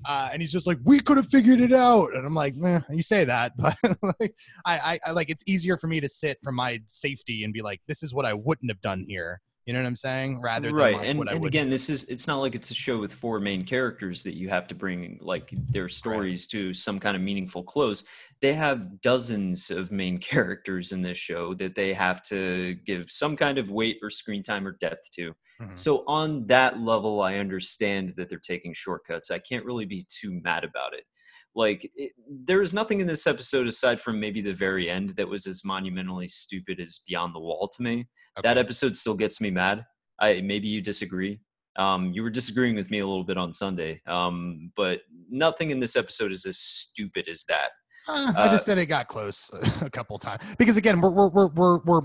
[SPEAKER 1] uh, and he's just like, "We could have figured it out." And I'm like, eh, "You say that, but like, I, I, I like it's easier for me to sit from my safety and be like, this is what I wouldn't have done here." You know what I'm saying? Rather than
[SPEAKER 2] right
[SPEAKER 1] like,
[SPEAKER 2] and, and again
[SPEAKER 1] do.
[SPEAKER 2] this is it's not like it's a show with four main characters that you have to bring like their stories to some kind of meaningful close they have dozens of main characters in this show that they have to give some kind of weight or screen time or depth to
[SPEAKER 1] Mhm.
[SPEAKER 2] so on that level i understand that they're taking shortcuts i can't really be too mad about it like it, there is nothing in this episode aside from maybe the very end that was as monumentally stupid as beyond the wall to me that episode still gets me mad. I maybe you disagree. Um, you were disagreeing with me a little bit on Sunday, um, but nothing in this episode is as stupid as that.
[SPEAKER 1] Uh, I just
[SPEAKER 2] Uh,
[SPEAKER 1] said it got close a couple times because again, we're we're we're we're we're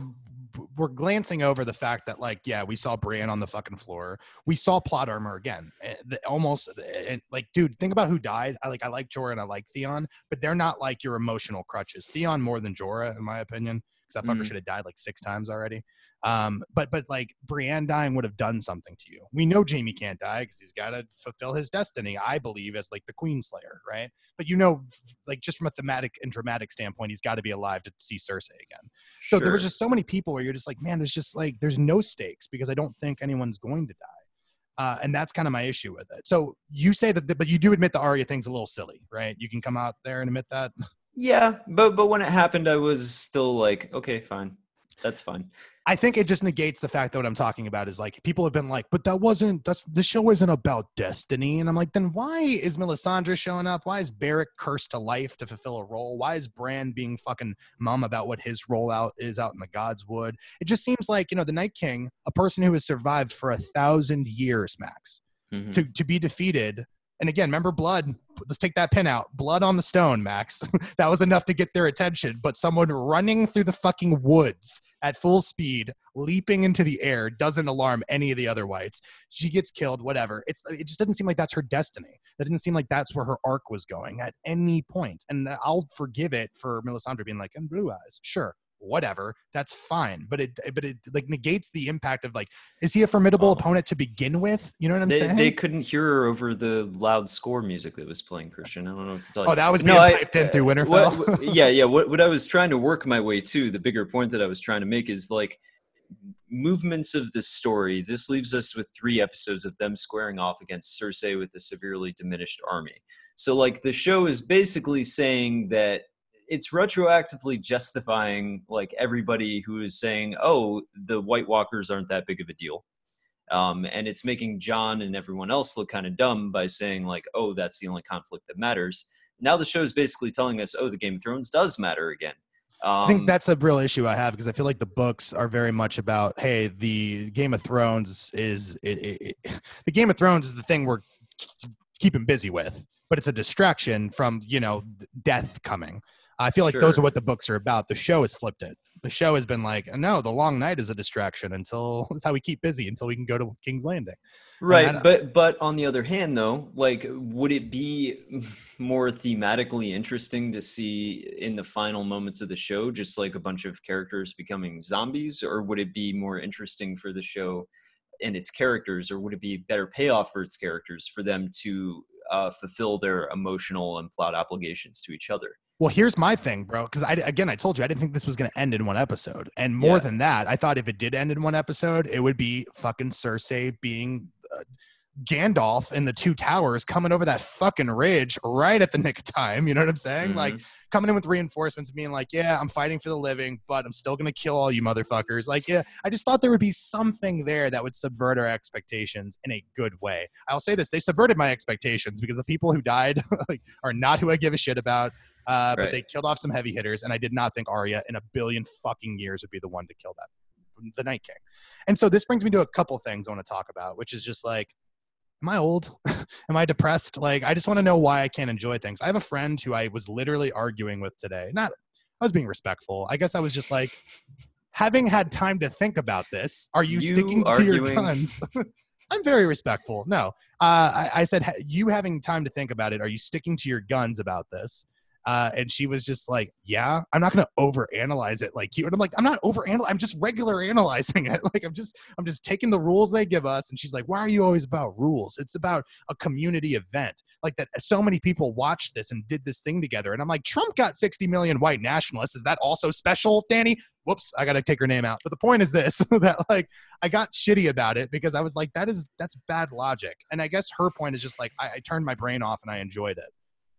[SPEAKER 1] we're glancing over the fact that like yeah, we saw Brienne on the fucking floor. We saw plot armor again. Eh, Almost and like dude, think about who died. I like I like Jorah and I like Theon, but they're not like your emotional crutches. Theon more than Jorah in my opinion because that fucker
[SPEAKER 2] Mhm.
[SPEAKER 1] should have died like six times already. Um, but but like Brienne dying would have done something to you. We know Jaime can't die because he's got to fulfill his destiny. I believe as like the Queen Slayer, right? But you know, like just from a thematic and dramatic standpoint, he's got to be alive to see Cersei again. So there were
[SPEAKER 2] Sure.
[SPEAKER 1] just so many people where you're just like, man, there's just like there's no stakes because I don't think anyone's going to die. Uh, and that's kind of my issue with it. So you say that, the, but you do admit the Arya thing's a little silly, right? You can come out there and admit that.
[SPEAKER 2] yeah, but but when it happened, I was still like, okay, fine, that's fine.
[SPEAKER 1] I think it just negates the fact that what I'm talking about is like people have been like, but that wasn't that's the show isn't about destiny. And I'm like, then why is Melisandre showing up? Why is Beric cursed to life to fulfill a role? Why is Bran being fucking mum about what his rollout is out in the Godswood? It just seems like, you know, the Night King, a person who has survived for a thousand years, Max,
[SPEAKER 2] Mhm.
[SPEAKER 1] to, to be defeated. And again, remember blood. Let's take that pin out. Blood on the stone, Max. that was enough to get their attention. But someone running through the fucking woods at full speed, leaping into the air, doesn't alarm any of the other whites. She gets killed, whatever. It's it just doesn't seem like that's her destiny. That didn't seem like that's where her arc was going at any point. And I'll forgive it for Melisandre being like, and blue eyes, sure. Whatever, that's fine, but it but it like negates the impact of like, is he a formidable
[SPEAKER 2] Oh.
[SPEAKER 1] opponent to begin with? You know what I'm
[SPEAKER 2] They,
[SPEAKER 1] saying?
[SPEAKER 2] they couldn't hear her over the loud score music that was playing, Christian. I don't know what to tell oh, you.
[SPEAKER 1] Oh, that was
[SPEAKER 2] No, I-
[SPEAKER 1] piped in through uh,
[SPEAKER 2] what-
[SPEAKER 1] Winterfell.
[SPEAKER 2] what- yeah, yeah. What, what I was trying to work my way to, the bigger point that I was trying to make is like movements of this story. This leaves us with three episodes of them squaring off against Cersei with a severely diminished army. So, like, the show is basically saying that it's retroactively justifying like everybody who is saying, "Oh, the White Walkers aren't that big of a deal." Um, and it's making Jon and everyone else look kind of dumb by saying like, "Oh, that's the only conflict that matters." Now the show is basically telling us, "Oh, the Game of Thrones does matter again." Um,
[SPEAKER 1] I think that's a real issue I have because I feel like the books are very much about, hey, the Game of Thrones is it, it, it, the Game of Thrones is the thing we're keeping busy with, but it's a distraction from you know death coming. I feel like those are what the books are about. The show has flipped it. The show has been like, no, the long night is a distraction until that's how we keep busy until we can go to King's Landing.
[SPEAKER 2] right but but on the other hand though like would it be more thematically interesting to see in the final moments of the show just like a bunch of characters becoming zombies or would it be more interesting for the show and its characters or would it be better payoff for its characters for them to uh, fulfill their emotional and plot obligations to each other
[SPEAKER 1] Well, here's my thing, bro. Because I again, I told you I didn't think this was going to end in one episode, and more
[SPEAKER 2] Yeah.
[SPEAKER 1] than that, I thought if it did end in one episode, it would be fucking Cersei being uh, Gandalf in the two towers coming over that fucking ridge right at the nick of time. You know what I'm saying? Like
[SPEAKER 2] Mhm.
[SPEAKER 1] coming in with reinforcements, being like, "Yeah, I'm fighting for the living, but I'm still going to kill all you motherfuckers." Like, yeah, I just thought there would be something there that would subvert our expectations in a good way. I'll say this: they subverted my expectations because the people who died like, are not who I give a shit about. Uh, But they killed off some heavy hitters, and I did not think Arya in a billion fucking years would be the one to kill that, the Night King. And so this brings me to a couple things I want to talk about, which is just like, am I old? am I depressed? Like, I just want to know why I can't enjoy things. I have a friend who I was literally arguing with today. Not, I was being respectful. I guess I was just like, having had time to think about this, are you,
[SPEAKER 2] You
[SPEAKER 1] sticking to your guns? I'm very respectful. No, uh, I, I said, "Ha- you having time to think about it. Are you sticking to your guns about this? Uh, and she was just like, "Yeah, I'm not gonna overanalyze it like you." And I'm like, "I'm not overanalyzing. I'm just regular analyzing it. Like I'm just, I'm just taking the rules they give us." And she's like, "Why are you always about rules? It's about a community event. Like that. So many people watched this and did this thing together." And I'm like, "Trump got 60 million white nationalists. Is that also special, Danny?" Whoops, I gotta take her name out. But the point is this: that like I got shitty about it because I was like, "That is that's bad logic." And I guess her point is just like I, I turned my brain off and I enjoyed it.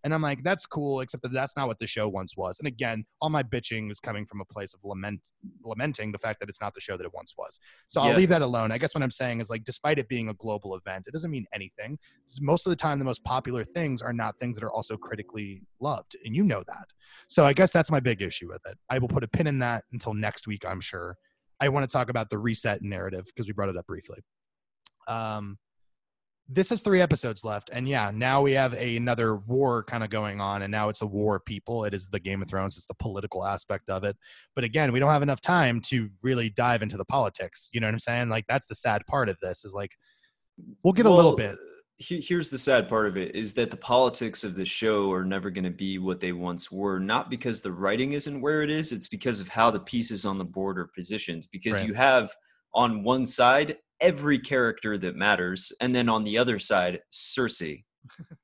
[SPEAKER 1] And I'm like, that's cool, except that that's not what the show once was. And again, all my bitching is coming from a place of lament, lamenting the fact that it's not the show that it once was. So I'll leave that alone. I guess what I'm saying is like, despite it being a global event, it doesn't mean anything. Most of the time, the most popular things are not things that are also critically loved, and you know that. So I guess that's my big issue with it. I will put a pin in that until next week, I'm sure. I want to talk about the reset narrative because we brought it up briefly. Um, this has three episodes left and yeah now we have a, another war kind of going on and now it's a war of people it is the game of thrones it's the political aspect of it but again we don't have enough time to really dive into the politics you know what i'm saying like that's the sad part of this is like we'll get a little bit
[SPEAKER 2] Here's the sad part of it is that the politics of the show are never going to be what they once were, not because the writing isn't where it is, it's because of how the pieces on the board are positioned. Because
[SPEAKER 1] Right.
[SPEAKER 2] you have on one side every character that matters, and then on the other side, Cersei.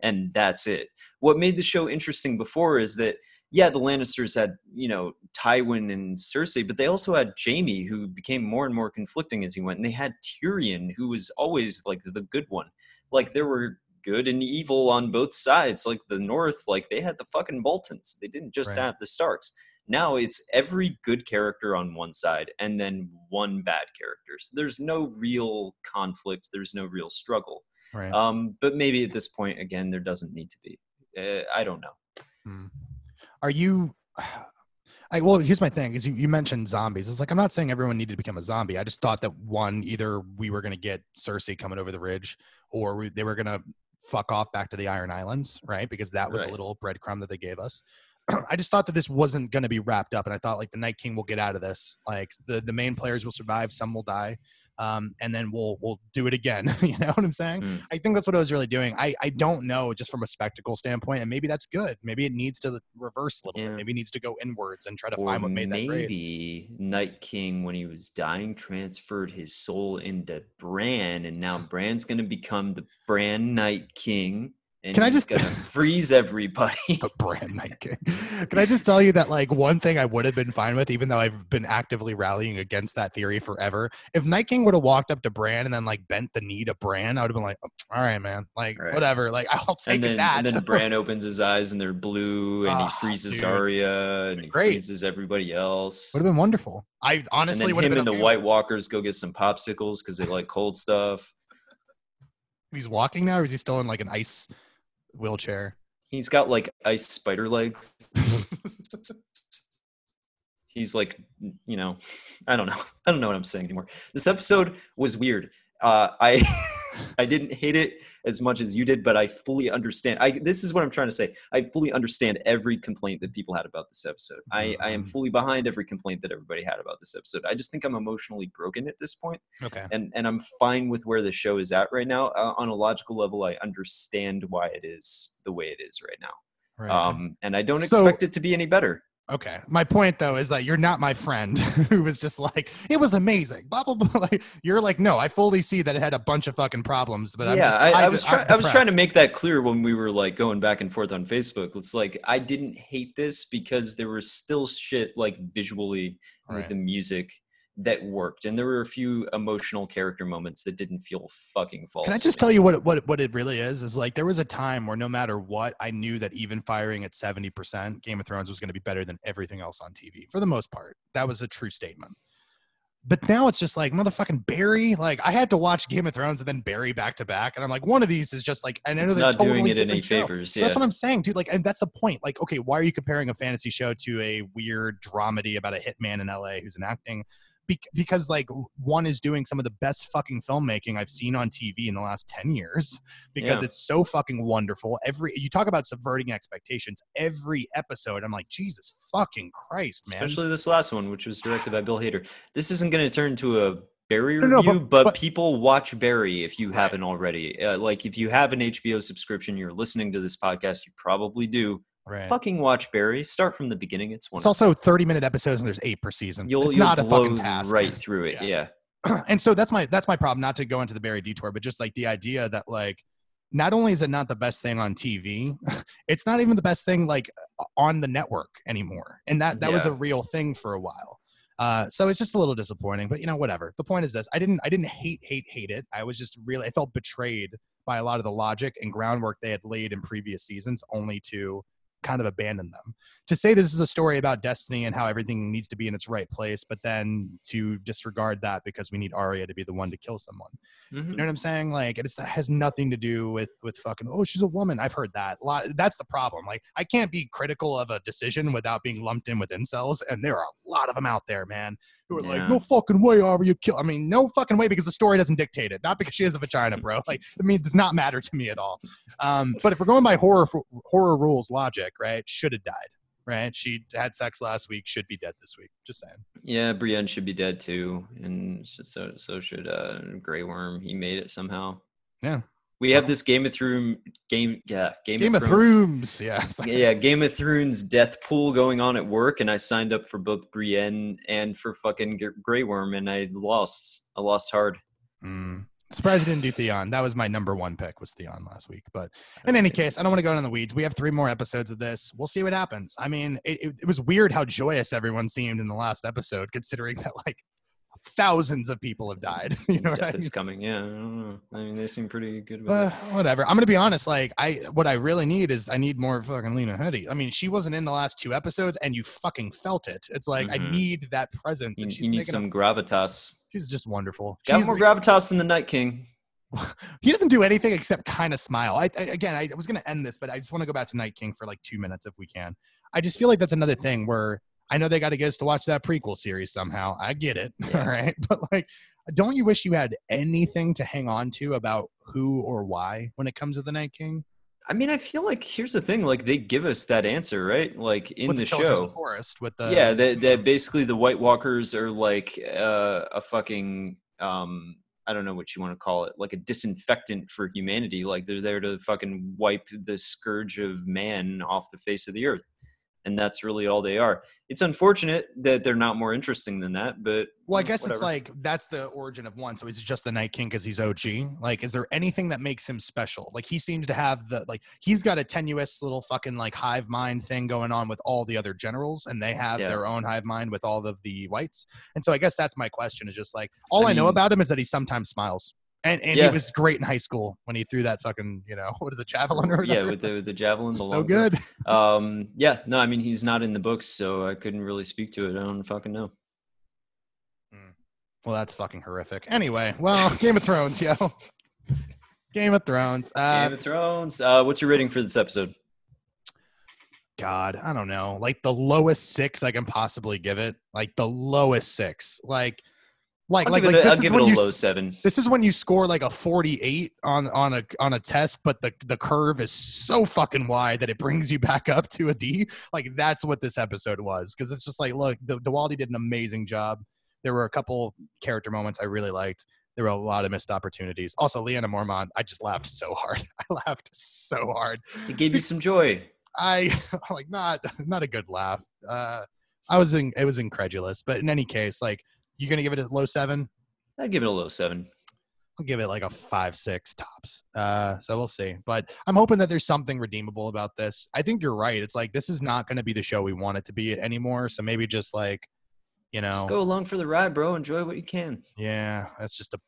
[SPEAKER 2] and that's it. What made the show interesting before is that yeah, the Lannisters had, you know, Tywin and Cersei, but they also had Jaime, who became more and more conflicting as he went. And they had Tyrion, who was always like the good one. Like there were good and evil on both sides. Like the North, like they had the fucking Boltons. They didn't just
[SPEAKER 1] Right.
[SPEAKER 2] have the Starks. Now it's every good character on one side and then one bad character. So there's no real conflict. There's no real struggle.
[SPEAKER 1] right
[SPEAKER 2] Um, but maybe at this point, again, there doesn't need to be. Uh, I don't know.
[SPEAKER 1] Hmm. are you I, well, here's my thing: is you, you mentioned zombies. It's like I'm not saying everyone needed to become a zombie. I just thought that one, either we were going to get Cersei coming over the ridge, or we, they were going to fuck off back to the Iron Islands, right? Because that was
[SPEAKER 2] Right.
[SPEAKER 1] a little breadcrumb that they gave us. I just thought that this wasn't going to be wrapped up, and I thought like the Night King will get out of this. Like the the main players will survive, some will die, um, and then we'll we'll do it again. you know what I'm saying?
[SPEAKER 2] Hmm.
[SPEAKER 1] I think that's what I was really doing. I, I don't know, just from a spectacle standpoint, and maybe that's good. Maybe it needs to reverse a little
[SPEAKER 2] Yeah.
[SPEAKER 1] bit. Maybe it needs to go inwards and try to
[SPEAKER 2] Or
[SPEAKER 1] find what made that great.
[SPEAKER 2] maybe Night King, when he was dying, transferred his soul into Bran, and now Bran's going to become the Bran Night King, and
[SPEAKER 1] Can I just-
[SPEAKER 2] freeze everybody.
[SPEAKER 1] The Bran Night King. Can I just tell you that like one thing I would have been fine with, even though I've been actively rallying against that theory forever. If Night King would have walked up to Bran and then like bent the knee to Bran, I would have been like, "Oh, all right, man, like
[SPEAKER 2] Right.
[SPEAKER 1] whatever. Like I'll take
[SPEAKER 2] and then,
[SPEAKER 1] that.
[SPEAKER 2] and then Bran opens his eyes and they're blue, and he
[SPEAKER 1] Ah,
[SPEAKER 2] freezes
[SPEAKER 1] dude.
[SPEAKER 2] Arya, and he
[SPEAKER 1] Great.
[SPEAKER 2] freezes everybody else.
[SPEAKER 1] would have been wonderful. I honestly would have been
[SPEAKER 2] and the White. Walkers go get some popsicles because they like cold stuff.
[SPEAKER 1] He's walking now, or is he still in like an ice wheelchair?
[SPEAKER 2] He's got like ice spider legs. He's like, you know, I don't know. I don't know what I'm saying anymore. This episode was weird. Uh, I I didn't hate it as much as you did, but I fully understand. I this is what I'm trying to say. I fully understand every complaint that people had about this episode. I, I am
[SPEAKER 1] Mhm.
[SPEAKER 2] fully behind every complaint that everybody had about this episode. I just think I'm emotionally broken at this point
[SPEAKER 1] Okay.
[SPEAKER 2] and and I'm fine with where the show is at right now. Uh, on a logical level, I understand why it is the way it is right now.
[SPEAKER 1] Right.
[SPEAKER 2] Um, and I don't
[SPEAKER 1] So-
[SPEAKER 2] expect it to be any better.
[SPEAKER 1] Okay. My point though is that you're not my friend who was just like, it was amazing. Blah blah blah. Like you're like, no, I fully see that it had a bunch of fucking problems, but I'm
[SPEAKER 2] yeah,
[SPEAKER 1] just,
[SPEAKER 2] I, I
[SPEAKER 1] I,
[SPEAKER 2] was trying. I was trying to make that clear when we were like going back and forth on Facebook. It's like I didn't hate this because there was still shit like visually with
[SPEAKER 1] Right.
[SPEAKER 2] the music that worked, and there were a few emotional character moments that didn't feel fucking false.
[SPEAKER 1] Can I just tell you what it- what what it really is? Is like there was a time where no matter what, I knew that even firing at seventy percent, Game of Thrones was going to be better than everything else on TV for the most part. That was a true statement. But now it's just like motherfucking Barry. Like I had to watch Game of Thrones and then Barry back to back, and I'm like, one of these is just like, and
[SPEAKER 2] It's not doing
[SPEAKER 1] totally
[SPEAKER 2] it any
[SPEAKER 1] show.
[SPEAKER 2] favors.
[SPEAKER 1] So
[SPEAKER 2] Yeah,
[SPEAKER 1] That's what I'm saying, dude. Like, and that's the point. Like, okay, why are you comparing a fantasy show to a weird dramedy about a hitman in LA who's enacting? Be- because like one is doing some of the best fucking filmmaking I've seen on TV in the last ten years. Because
[SPEAKER 2] Yeah.
[SPEAKER 1] it's so fucking wonderful. Every you talk about subverting expectations. Every episode, I'm like, Jesus fucking Christ, man.
[SPEAKER 2] especially this last one, which was directed by Bill Hader. This isn't going to turn into a Barry
[SPEAKER 1] No, no,
[SPEAKER 2] review,
[SPEAKER 1] but-
[SPEAKER 2] but,
[SPEAKER 1] but-
[SPEAKER 2] people watch Barry if you
[SPEAKER 1] Right.
[SPEAKER 2] haven't already. Uh, like if you have an HBO subscription, you're listening to this podcast, you probably do.
[SPEAKER 1] Right.
[SPEAKER 2] Fucking watch Barry. Start from the beginning. It's one.
[SPEAKER 1] It's also 30 minute episodes and there's eight per season.
[SPEAKER 2] you'll
[SPEAKER 1] it's
[SPEAKER 2] you'll
[SPEAKER 1] not a fucking task.
[SPEAKER 2] right through it.
[SPEAKER 1] Yeah.
[SPEAKER 2] Yeah.
[SPEAKER 1] and so that's my that's my problem. Not to go into the Barry detour, but just like the idea that like not only is it not the best thing on TV, it's not even the best thing like on the network anymore. And that that was a real thing for a while. Uh, so it's just a little disappointing, but you know, whatever. The point is this: I didn't, I didn't hate, hate, hate it. I was just really, I felt betrayed by a lot of the logic and groundwork they had laid in previous seasons, only to kind of abandon them. To say this is a story about destiny and how everything needs to be in its right place, but then to disregard that because we need Arya to be the one to kill someone.
[SPEAKER 2] Mhm.
[SPEAKER 1] You know what I'm saying? Like it's that has nothing to do with with fucking oh she's a woman. I've heard that. A lot that's the problem. Like I can't be critical of a decision without being lumped in with incels, and there are a lot of them out there, man, who are like, no fucking way, Arya, you kill. I mean, no fucking way because the story doesn't dictate it. Not because she has a vagina, bro. Like I mean, it does not matter to me at all. Um, but if we're going by horror horror rules logic, right? Should have died. Right? She had sex last week. Should be dead this week. Just saying.
[SPEAKER 2] Yeah, Brienne should be dead too, and so so should uh, Grey Worm. He made it somehow.
[SPEAKER 1] Yeah.
[SPEAKER 2] We have this Game of Thrones game. Yeah, Game,
[SPEAKER 1] Game of Thrones. Yeah.
[SPEAKER 2] Yeah, Game of Thrones death pool going on at work, and I signed up for both Brienne and for fucking Grey Worm, and I lost. I lost hard.
[SPEAKER 1] Mm. Surprised you didn't do Theon. That was my number one pick was Theon last week. But in any case, I don't want to go in the weeds. We have three more episodes of this. We'll see what happens. I mean, it, it, it was weird how joyous everyone seemed in the last episode, considering that like thousands of people have died. You know I
[SPEAKER 2] Death
[SPEAKER 1] mean?
[SPEAKER 2] is coming. Yeah, I don't know. I mean, they seem pretty good with
[SPEAKER 1] Uh,
[SPEAKER 2] it.
[SPEAKER 1] whatever. I'm gonna be honest. Like, I what I really need is I need more fucking Lena Headey. I mean, she wasn't in the last two episodes, and you fucking felt it. It's like I
[SPEAKER 2] Mhm.
[SPEAKER 1] need that presence,
[SPEAKER 2] You,
[SPEAKER 1] and
[SPEAKER 2] you need some
[SPEAKER 1] A,
[SPEAKER 2] gravitas.
[SPEAKER 1] she's just wonderful.
[SPEAKER 2] Got
[SPEAKER 1] She's
[SPEAKER 2] more
[SPEAKER 1] like-
[SPEAKER 2] gravitas than the Night King.
[SPEAKER 1] he doesn't do anything except kind of smile. I, I again, I was going to end this, but I just want to go back to Night King for like two minutes if we can. I just feel like that's another thing where I know they got to get us to watch that prequel series somehow. I get it,
[SPEAKER 2] Yeah.
[SPEAKER 1] all right, but like, don't you wish you had anything to hang on to about who or why when it comes to the Night King?
[SPEAKER 2] I mean, I feel like here's the thing: like they give us that answer, right? Like in
[SPEAKER 1] with
[SPEAKER 2] the,
[SPEAKER 1] the,
[SPEAKER 2] show.
[SPEAKER 1] the forest, with the
[SPEAKER 2] yeah, that that basically the White Walkers are like uh, a fucking um, I don't know what you want to call it, like a disinfectant for humanity. Like they're there to fucking wipe the scourge of man off the face of the earth, and that's really all they are. It's unfortunate that they're not more interesting than that, but
[SPEAKER 1] Well, I
[SPEAKER 2] mm,
[SPEAKER 1] guess it's like that's the origin of one. So is it just the Night King because he's OG? Like, is there anything that makes him special? Like, he seems to have the like he's got a tenuous little fucking like hive mind thing going on with all the other generals, and they have
[SPEAKER 2] Yeah.
[SPEAKER 1] their own hive mind with all of the whites. And so I guess that's my question: is just like all I,
[SPEAKER 2] I
[SPEAKER 1] know about him is that he sometimes smiles. And, and
[SPEAKER 2] Yeah.
[SPEAKER 1] he was great in high school when he threw that fucking, you know, what is the javelin or
[SPEAKER 2] yeah, with the the javelin, the
[SPEAKER 1] so good.
[SPEAKER 2] Um, yeah, no, I mean he's not in the books, so I couldn't really speak to it. I don't fucking know.
[SPEAKER 1] Well, that's fucking horrific. Anyway, well, Game of Thrones, yo. Game of Thrones. Uh,
[SPEAKER 2] Game of Thrones. Uh, what's your rating for this episode?
[SPEAKER 1] God, I don't know. Like the lowest six I can possibly give it. Like the lowest six. Like, like,
[SPEAKER 2] I'll
[SPEAKER 1] like, like
[SPEAKER 2] a, I'll
[SPEAKER 1] this is
[SPEAKER 2] give it
[SPEAKER 1] when
[SPEAKER 2] a
[SPEAKER 1] you.
[SPEAKER 2] low seven.
[SPEAKER 1] This is when you score like a 48 on on a on a test, but the the curve is so fucking wide that it brings you back up to a D. Like that's what this episode was because it's just like, look, the Djawadi did an amazing job. There were a couple character moments I really liked. There were a lot of missed opportunities. Also, Lyanna Mormont, I just laughed so hard. I laughed so hard.
[SPEAKER 2] It gave you some joy.
[SPEAKER 1] I like not not a good laugh. Uh, I was in, it was incredulous, but in any case, like you're gonna give it a low seven.
[SPEAKER 2] I'd give it a low seven.
[SPEAKER 1] I'll give it like a five six tops. Uh, so we'll see. But I'm hoping that there's something redeemable about this. I think you're right. It's like this is not going to be the show we want it to be anymore. So maybe just like, you know,
[SPEAKER 2] Just go along for the ride, bro. Enjoy what you can.
[SPEAKER 1] yeah, that's just a.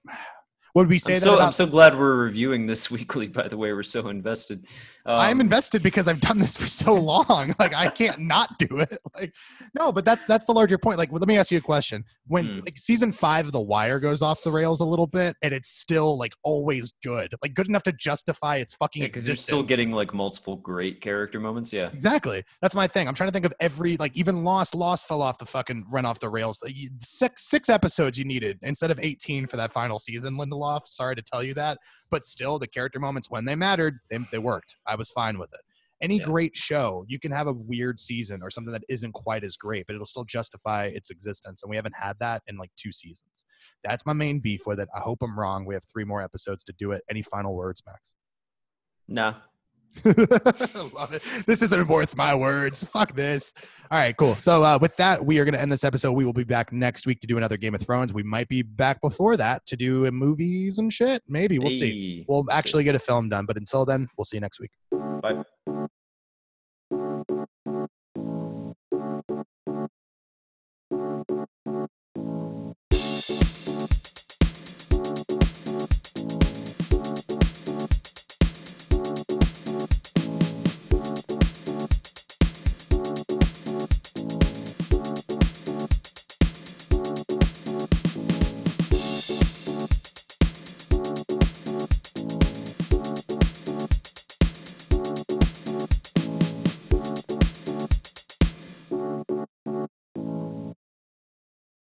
[SPEAKER 1] Would we say
[SPEAKER 2] I'm
[SPEAKER 1] that?
[SPEAKER 2] so
[SPEAKER 1] about,
[SPEAKER 2] I'm so glad we're reviewing this weekly. By the way, we're so invested.
[SPEAKER 1] I'm
[SPEAKER 2] Um,
[SPEAKER 1] invested because I've done this for so long. Like I can't not do it. Like no, but that's that's the larger point. Like well, let me ask you a question. When
[SPEAKER 2] Hmm.
[SPEAKER 1] like season five of The Wire goes off the rails a little bit, and it's still like always good, like good enough to justify its fucking
[SPEAKER 2] because you're still getting like multiple great character moments. Yeah.
[SPEAKER 1] Exactly. That's my thing. I'm trying to think of every like even Lost. Lost fell off the fucking run off the rails. Like, Six six episodes you needed instead of 18 for that final season. Lindelof. Sorry to tell you that, but still the character moments when they mattered, they, they worked. I was fine with it. any
[SPEAKER 2] Yeah.
[SPEAKER 1] great show, you can have a weird season or something that isn't quite as great, but it'll still justify its existence. And we haven't had that in like two seasons. That's my main beef with it. I hope I'm wrong. We have three more episodes to do it. Any final words, Max?
[SPEAKER 2] Nah.
[SPEAKER 1] Love it. This isn't worth my words. Fuck this. All right, cool. So uh, with that, we are going to end this episode. We will be back next week to do another Game of Thrones. We might be back before that to do movies and shit. Maybe we'll see. We'll
[SPEAKER 2] see.
[SPEAKER 1] actually get a film done. But until then, we'll see you next week.
[SPEAKER 2] Bye.